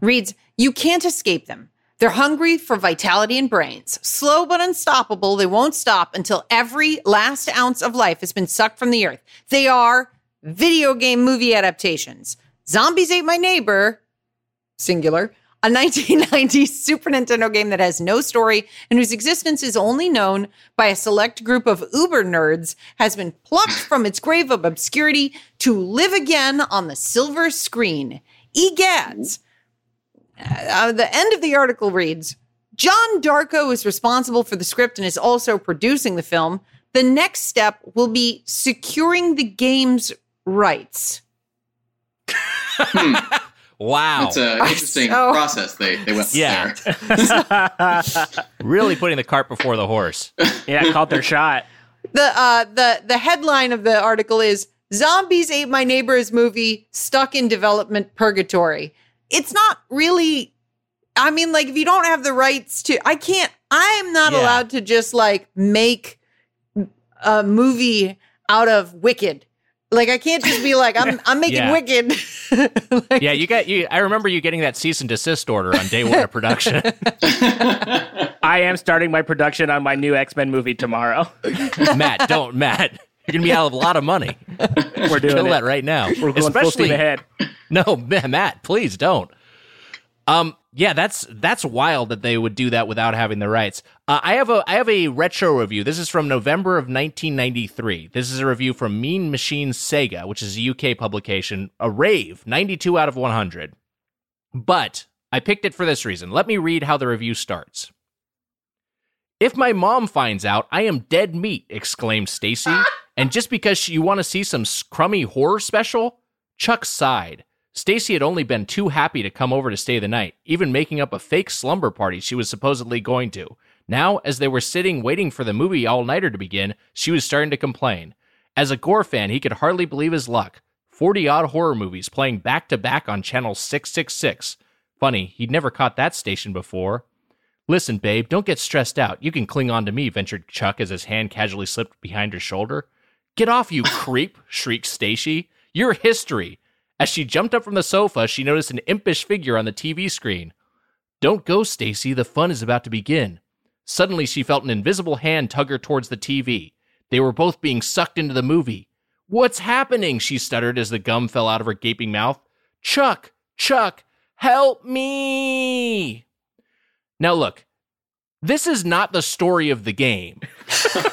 Reads: You can't escape them. They're hungry for vitality and brains. Slow but unstoppable, they won't stop until every last ounce of life has been sucked from the earth. They are video game movie adaptations. Zombies Ate My Neighbor, singular, a [LAUGHS] 1990 Super Nintendo game that has no story and whose existence is only known by a select group of uber nerds, has been plucked from its grave of obscurity to live again on the silver screen. Egads. Uh, the end of the article reads John Darko is responsible for the script and is also producing the film. The next step will be securing the game's rights. [LAUGHS] Wow. It's an interesting so- process they, they went Yeah. there. [LAUGHS] really putting the cart before the horse. yeah, called their [LAUGHS] shot. the uh the the headline of the article is zombies ate my neighbor's movie stuck in development purgatory it's not really i mean like if you don't have the rights to i can't i'm not Yeah. allowed to just like make a movie out of wicked like i can't just be like i'm i'm making Yeah. wicked [LAUGHS] Like, Yeah, you got you. I remember you getting that cease and desist order on day one of production. [LAUGHS] I am starting my production on my new X Men movie tomorrow. Matt, don't Matt. You're gonna be out of a lot of money. [LAUGHS] We're doing Kill it. that right now. We're going full ahead. No, Matt, please don't. Um, yeah, that's that's wild that they would do that without having the rights. Uh, I have a I have a retro review. This is from November of 1993. This is a review from Mean Machine Sega, which is a UK publication. A rave, 92 out of 100. But I picked it for this reason. Let me read how the review starts. If my mom finds out, I am dead meat, exclaimed Stacy. [LAUGHS] and just because you want to see some crummy horror special, Chuck sighed. Stacy had only been too happy to come over to stay the night, even making up a fake slumber party she was supposedly going to. Now, as they were sitting waiting for the movie all nighter to begin, she was starting to complain. As a gore fan, he could hardly believe his luck. 40 odd horror movies playing back to back on channel 666. Funny, he'd never caught that station before. Listen, babe, don't get stressed out. You can cling on to me, ventured Chuck as his hand casually slipped behind her shoulder. Get off, you creep, shrieked Stacy. You're history. As she jumped up from the sofa, she noticed an impish figure on the TV screen. Don't go, Stacy. The fun is about to begin. Suddenly, she felt an invisible hand tug her towards the TV. They were both being sucked into the movie. What's happening? She stuttered as the gum fell out of her gaping mouth. Chuck, Chuck, help me! Now, look, this is not the story of the game.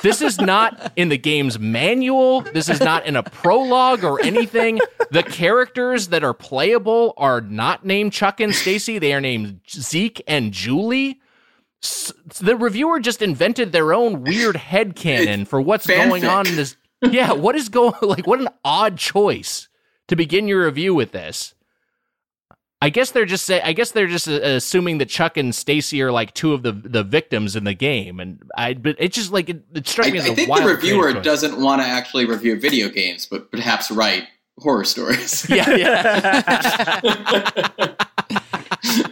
this is not in the game's manual. This is not in a prologue or anything. The characters that are playable are not named Chuck and Stacy. They are named Zeke and Julie. S- the reviewer just invented their own weird head canon for what's going on in this. Yeah, what is going [LAUGHS] like what an odd choice to begin your review with this. I guess they're just say I guess they're just uh, assuming that Chuck and Stacy are like two of the the victims in the game, and I but it's just like it, it struck me I, as I a think wild the reviewer doesn't want to actually review video games, but perhaps write horror stories. [LAUGHS] Yeah, yeah. [LAUGHS]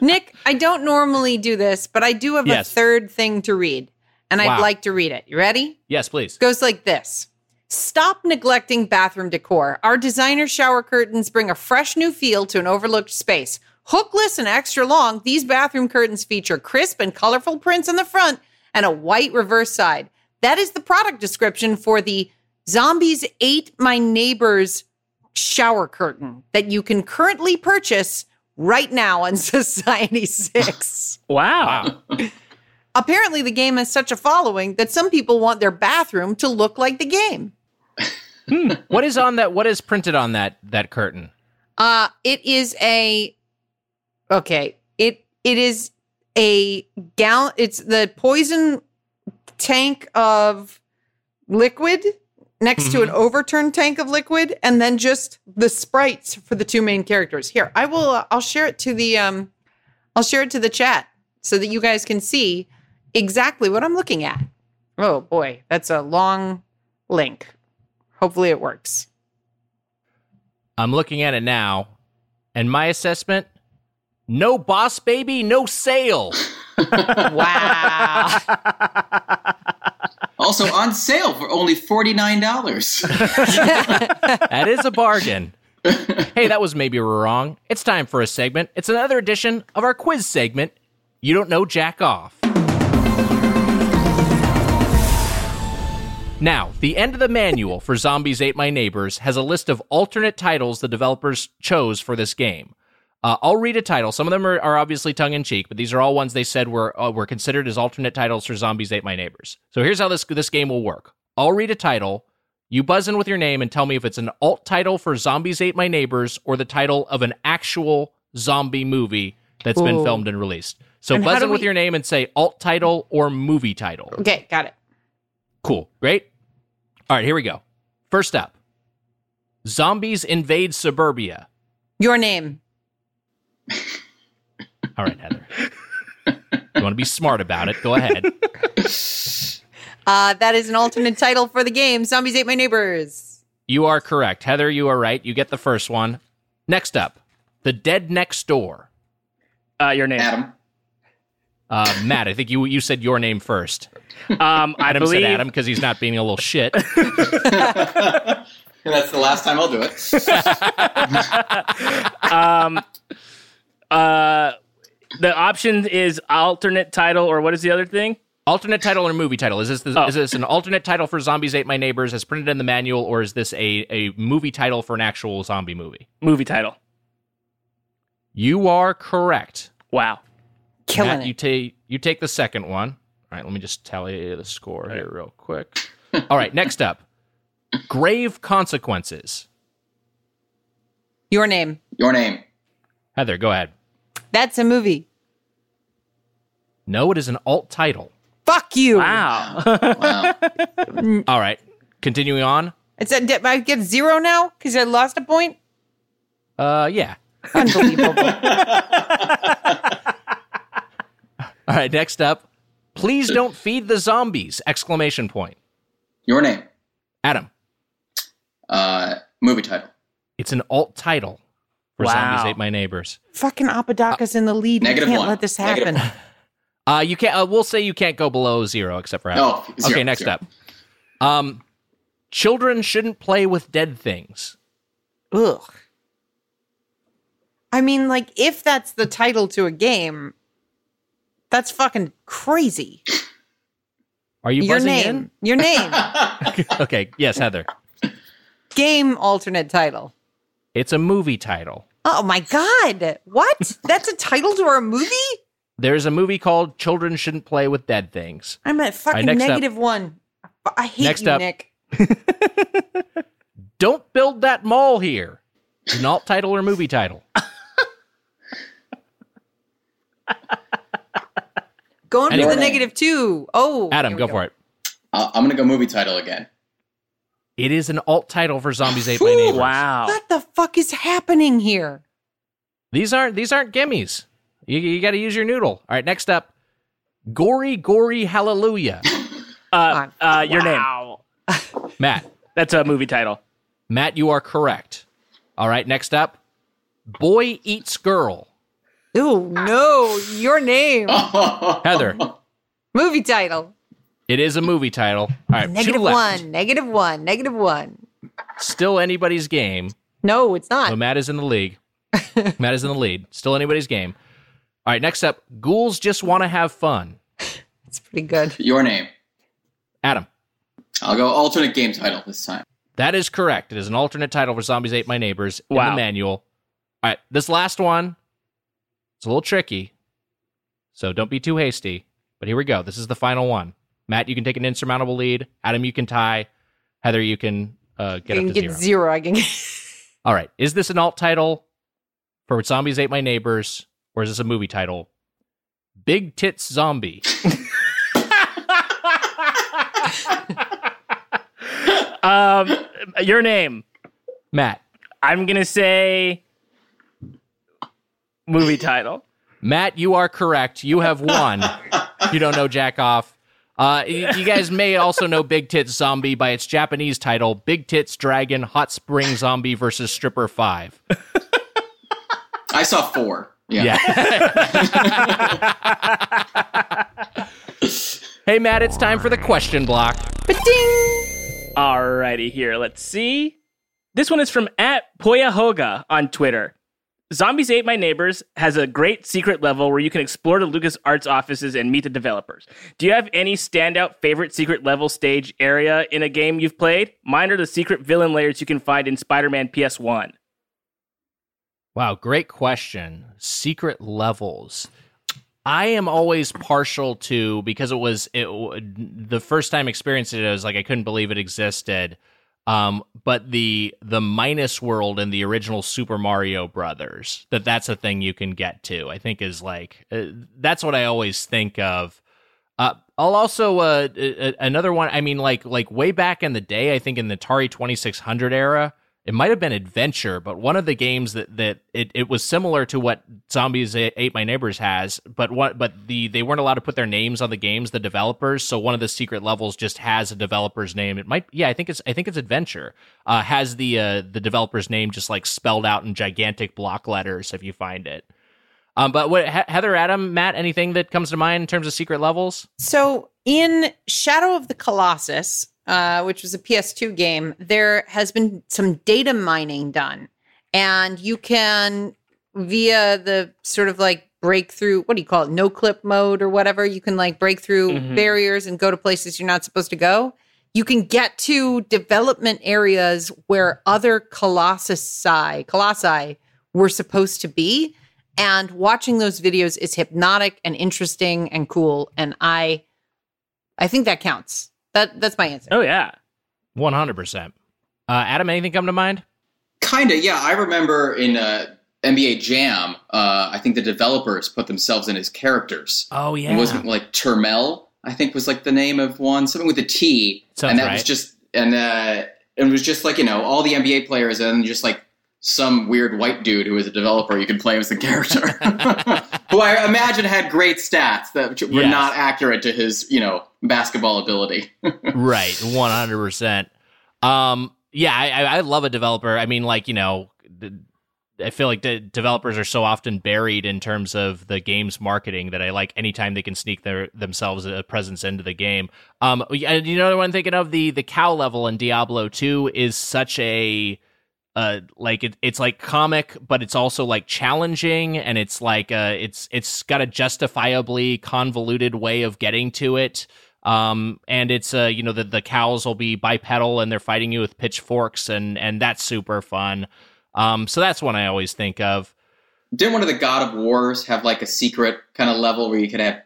Nick, I don't normally do this, but I do have Yes. a third thing to read, and I'd like to read it. You ready? yes, please. goes like this Stop neglecting bathroom decor. Our designer shower curtains bring a fresh new feel to an overlooked space. Hookless and extra long, these bathroom curtains feature crisp and colorful prints on the front and a white reverse side. That is the product description for the Zombies Ate My Neighbors shower curtain that you can currently purchase right now on [LAUGHS] Society 6. [LAUGHS] Wow. Apparently, the game has such a following that some people want their bathroom to look like the game. What is on that? What is printed on that that curtain? Uh it is a okay. It it is a gallon. It's the poison tank of liquid next to an overturned tank of liquid, and then just the sprites for the two main characters. Here, I will. Uh, I'll share it to the um. I'll share it to the chat so that you guys can see exactly what I'm looking at. Oh boy, that's a long link. Hopefully, it works. I'm looking at it now, and my assessment: no boss baby, no sale. [LAUGHS] Wow. also on sale for only forty nine dollars. that is a bargain. hey, that was maybe we're wrong. It's time for a segment. It's another edition of our quiz segment. You don't know jack off. Now, the end of the manual for Zombies Ate My Neighbors has a list of alternate titles the developers chose for this game. Uh, I'll read a title. Some of them are, are obviously tongue in cheek, but these are all ones they said were uh, were considered as alternate titles for Zombies Ate My Neighbors. So here's how this this game will work. I'll read a title. You buzz in with your name and tell me if it's an alt title for Zombies Ate My Neighbors or the title of an actual zombie movie that's been filmed and released. So And buzz in with your name and say alt title or movie title. okay, got it. Cool. Great. All right, here we go. First up Zombies Invade Suburbia. Your name. [LAUGHS] All right, Heather. you want to be smart about it? Go ahead. [LAUGHS] Uh, that is an alternate title for the game. Zombies ate my neighbors. You are correct. Heather, you are right. You get the first one. Next up The Dead Next Door. Uh, your name. Adam. Uh, Matt, I think you you said your name first. Um, I Adam believe said Adam because he's not being a little shit. [LAUGHS] That's the last time I'll do it. [LAUGHS] um, uh, the option is alternate title, or what is the other thing? alternate title or movie title? Is this the, Oh. is this an alternate title for Zombies Ate My Neighbors as printed in the manual, or is this a, a movie title for an actual zombie movie? Movie title. You are correct. Wow. Killing Matt, you it. take you take the second one. All right, let me just tally the score here real quick. All right, next up, grave consequences. Your name. Your name. Heather, go ahead. That's a movie. No, it is an alt title. Fuck you. Wow. [LAUGHS] Wow. [LAUGHS] All right, continuing on. It's a, did I get zero now because I lost a point. Uh, yeah. Unbelievable. [LAUGHS] All right, next up, please don't feed the zombies! Exclamation point. Your name. Adam, Uh, movie title. it's an alt title for Wow. Zombies Ate My Neighbors. Fucking Apodaca's in the lead. We Negative can't one. let this Negative happen. [LAUGHS] Uh, you can't. Uh, we'll say you can't go below zero, except for Adam. Oh, zero, okay. Next zero. up, um, children shouldn't play with dead things. Ugh. I mean, like, if that's the title to a game, that's fucking crazy. Are you Your name. Your name. [LAUGHS] okay. Yes, Heather. game alternate title. It's a movie title. Oh my god. What? That's a title to our movie? There's a movie called Children Shouldn't Play with Dead Things. I'm at fucking up. negative one. I- I hate Next you, up. Nick. [LAUGHS] Don't build that mall here. An alt title or movie title? [LAUGHS] Going to Anyway. the negative two. Oh. Adam, here go for it. Uh, I'm gonna go movie title again. It is an alt title for Zombies Ate My Neighbors. wow. What the fuck is happening here? These aren't these aren't gimmies. You, you got to use your noodle. All right, next up, gory gory hallelujah. [LAUGHS] Uh, uh, your name. Matt, That's a movie title. Matt, you are correct. All right, next up, boy eats girl. Ooh, no. Your name. [LAUGHS] Heather, Movie title. it is a movie title. All right, two left. one. Negative one. Negative one. Still anybody's game. No, it's not. So Matt is in the league. [LAUGHS] Matt is in the lead. Still anybody's game. All right, next up, ghouls just want to have fun. It's pretty good. Your name. Adam, I'll go alternate game title this time. that is correct. It is an alternate title for Zombies Ate My Neighbors in the manual. All right, this last one, it's a little tricky, so don't be too hasty. But here we go. This is the final one. Matt, you can take an insurmountable lead. Adam, you can tie. Heather, you can uh, get I up can to get zero. zero. I can get. [LAUGHS] All right, is this an alt title for Zombies Ate My Neighbors, or is this a movie title? Big Tits Zombie. [LAUGHS] Um, your name. Matt. I'm gonna say movie title. Matt, you are correct. You have won. you don't know Jack Off. Uh, you guys may also know Big Tits Zombie by its Japanese title, Big Tits Dragon Hot Spring Zombie versus Stripper 5. I saw four. Yeah. Yeah. [LAUGHS] hey, Matt, it's time for the question block. Ba-ding! Alrighty, here. Let's see. This one is from at Poyahoga on Twitter. Zombies Ate My Neighbors has a great secret level where you can explore the LucasArts offices and meet the developers. Do you have any standout favorite secret level stage area in a game you've played? Mine are the secret villain layers you can find in Spider Man PS1. Wow, great question. Secret levels. I am always partial to because it was it the first time experiencing it. I was like I couldn't believe it existed. Um, but the the minus world in the original Super Mario Brothers that that's a thing you can get to. I think is like uh, that's what I always think of. Uh, I'll also uh, another one. I mean, like like way back in the day, I think in the Atari Twenty Six Hundred era, it might have been Adventure, but one of the games that that it, it was similar to what Zombies Ate My Neighbors has, but what but the they weren't allowed to put their names on the games, the developers. So one of the secret levels just has a developer's name. It might yeah, I think it's I think it's Adventure. Uh, has the uh, the developer's name just like spelled out in gigantic block letters if you find it. Um, but what Heather, Adam, Matt, anything that comes to mind in terms of secret levels? So in Shadow of the Colossus, uh, which was a PS2 game, there has been some data mining done, and you can via the sort of like breakthrough what do you call it no clip mode or whatever you can like break through Mhm. barriers and go to places you're not supposed to go you can get to development areas where other colossi colossi were supposed to be And watching those videos is hypnotic and interesting and cool. And I, I think that counts. That that's my answer. Oh yeah. One hundred percent. Uh, Adam, anything come to mind? Kind of, yeah. I remember in uh, NBA Jam, uh, I think the developers put themselves in as characters. Oh yeah. It wasn't like Turmell, I think was like the name of one, something with a T, Sounds and that right. was just and uh, it was just like you know all the NBA players and just like some weird white dude who was a developer you could play as the character, [LAUGHS] [LAUGHS] who I imagine had great stats that were Yes. not accurate to his you know basketball ability. [LAUGHS] right. One hundred percent. Um. Yeah. I, I love a developer. I mean, like you know. I feel like the developers are so often buried in terms of the game's marketing that I like anytime they can sneak their themselves a presence into the game. Um, and you know, the one I'm thinking of the the cow level in Diablo Two is such a uh like it, it's like comic but it's also like challenging and it's like uh it's it's got a justifiably convoluted way of getting to it um and it's uh you know the the cows will be bipedal and they're fighting you with pitchforks and and that's super fun um so that's one i always think of Didn't one of the God of Wars have like a secret kind of level where you could have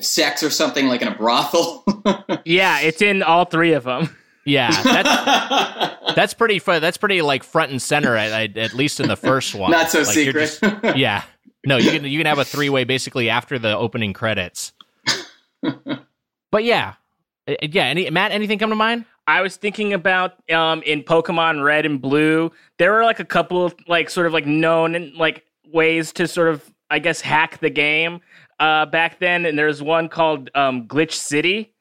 sex or something like in a brothel? [LAUGHS] Yeah, it's in all three of them. yeah that's [LAUGHS] that's pretty fun that's pretty like front and center at, at, at least in the first one Not so Like, secret. just- [LAUGHS] yeah no you can you can have a three way basically after the opening credits but yeah yeah any matt anything come to mind? I was thinking about um in Pokemon Red and Blue, there were like a couple of like sort of like known like ways to sort of I guess hack the game uh back then. And there's one called um Glitch City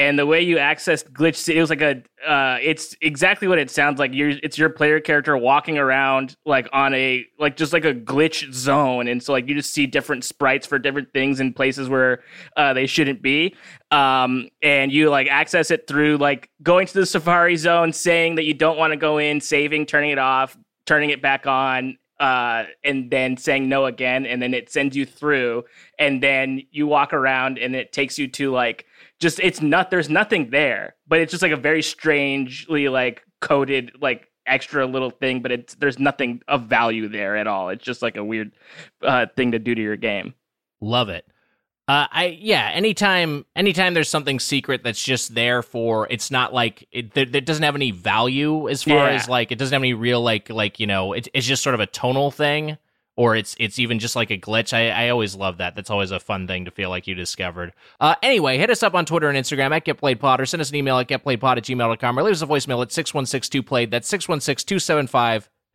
and the way you accessed Glitch City it was like a uh it's exactly what it sounds like. You're it's your player character walking around like on a like just like a glitch zone. And so like you just see different sprites for different things in places where uh they shouldn't be. Um, and you like access it through like going to the safari zone, saying that you don't want to go in, saving, turning it off, turning it back on, uh, and then saying no again, and then it sends you through, and then you walk around, and it takes you to like just it's not there's nothing there, but it's just like a very strangely like coded like extra little thing, but it's there's nothing of value there at all. It's just like a weird uh, thing to do to your game. Love it. Uh, I yeah. Anytime, anytime there's something secret that's just there for, it's not like it. That doesn't have any value as far Yeah. as like it doesn't have any real like like you know. It, it's just sort of a tonal thing, or it's it's even just like a glitch. I I always love that. That's always a fun thing to feel like you discovered. Uh, anyway, hit us up on Twitter and Instagram at GetPlayedPod or send us an email at GetPlayedPod at gmail.com or leave us a voicemail at 616-2played. That's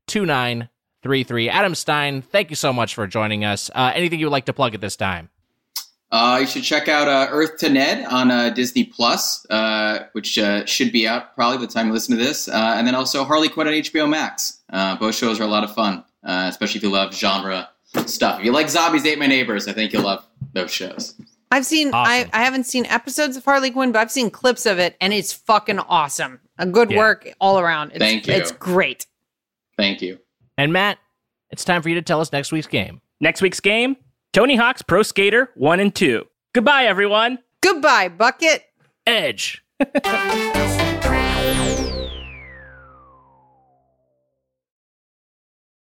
616-275-2933. Adam Stein, thank you so much for joining us. Uh, anything you would like to plug at this time? Uh, you should check out uh, Earth to Ned on uh, Disney Plus, uh, which uh, should be out probably by the time you listen to this, uh, and then also Harley Quinn on HBO Max. Both shows are a lot of fun, uh, especially if you love genre stuff. If you like Zombies Ate My Neighbors, I think you'll love those shows. I've seen I, I haven't seen episodes of Harley Quinn, but I've seen clips of it and it's fucking awesome. A good Yeah. work all around. It's, Thank you. It's great. Thank you. And Matt, it's time for you to tell us next week's game. Next week's game Tony Hawk's Pro Skater 1 and 2. Goodbye, everyone. Goodbye, Bucket. Edge. [LAUGHS]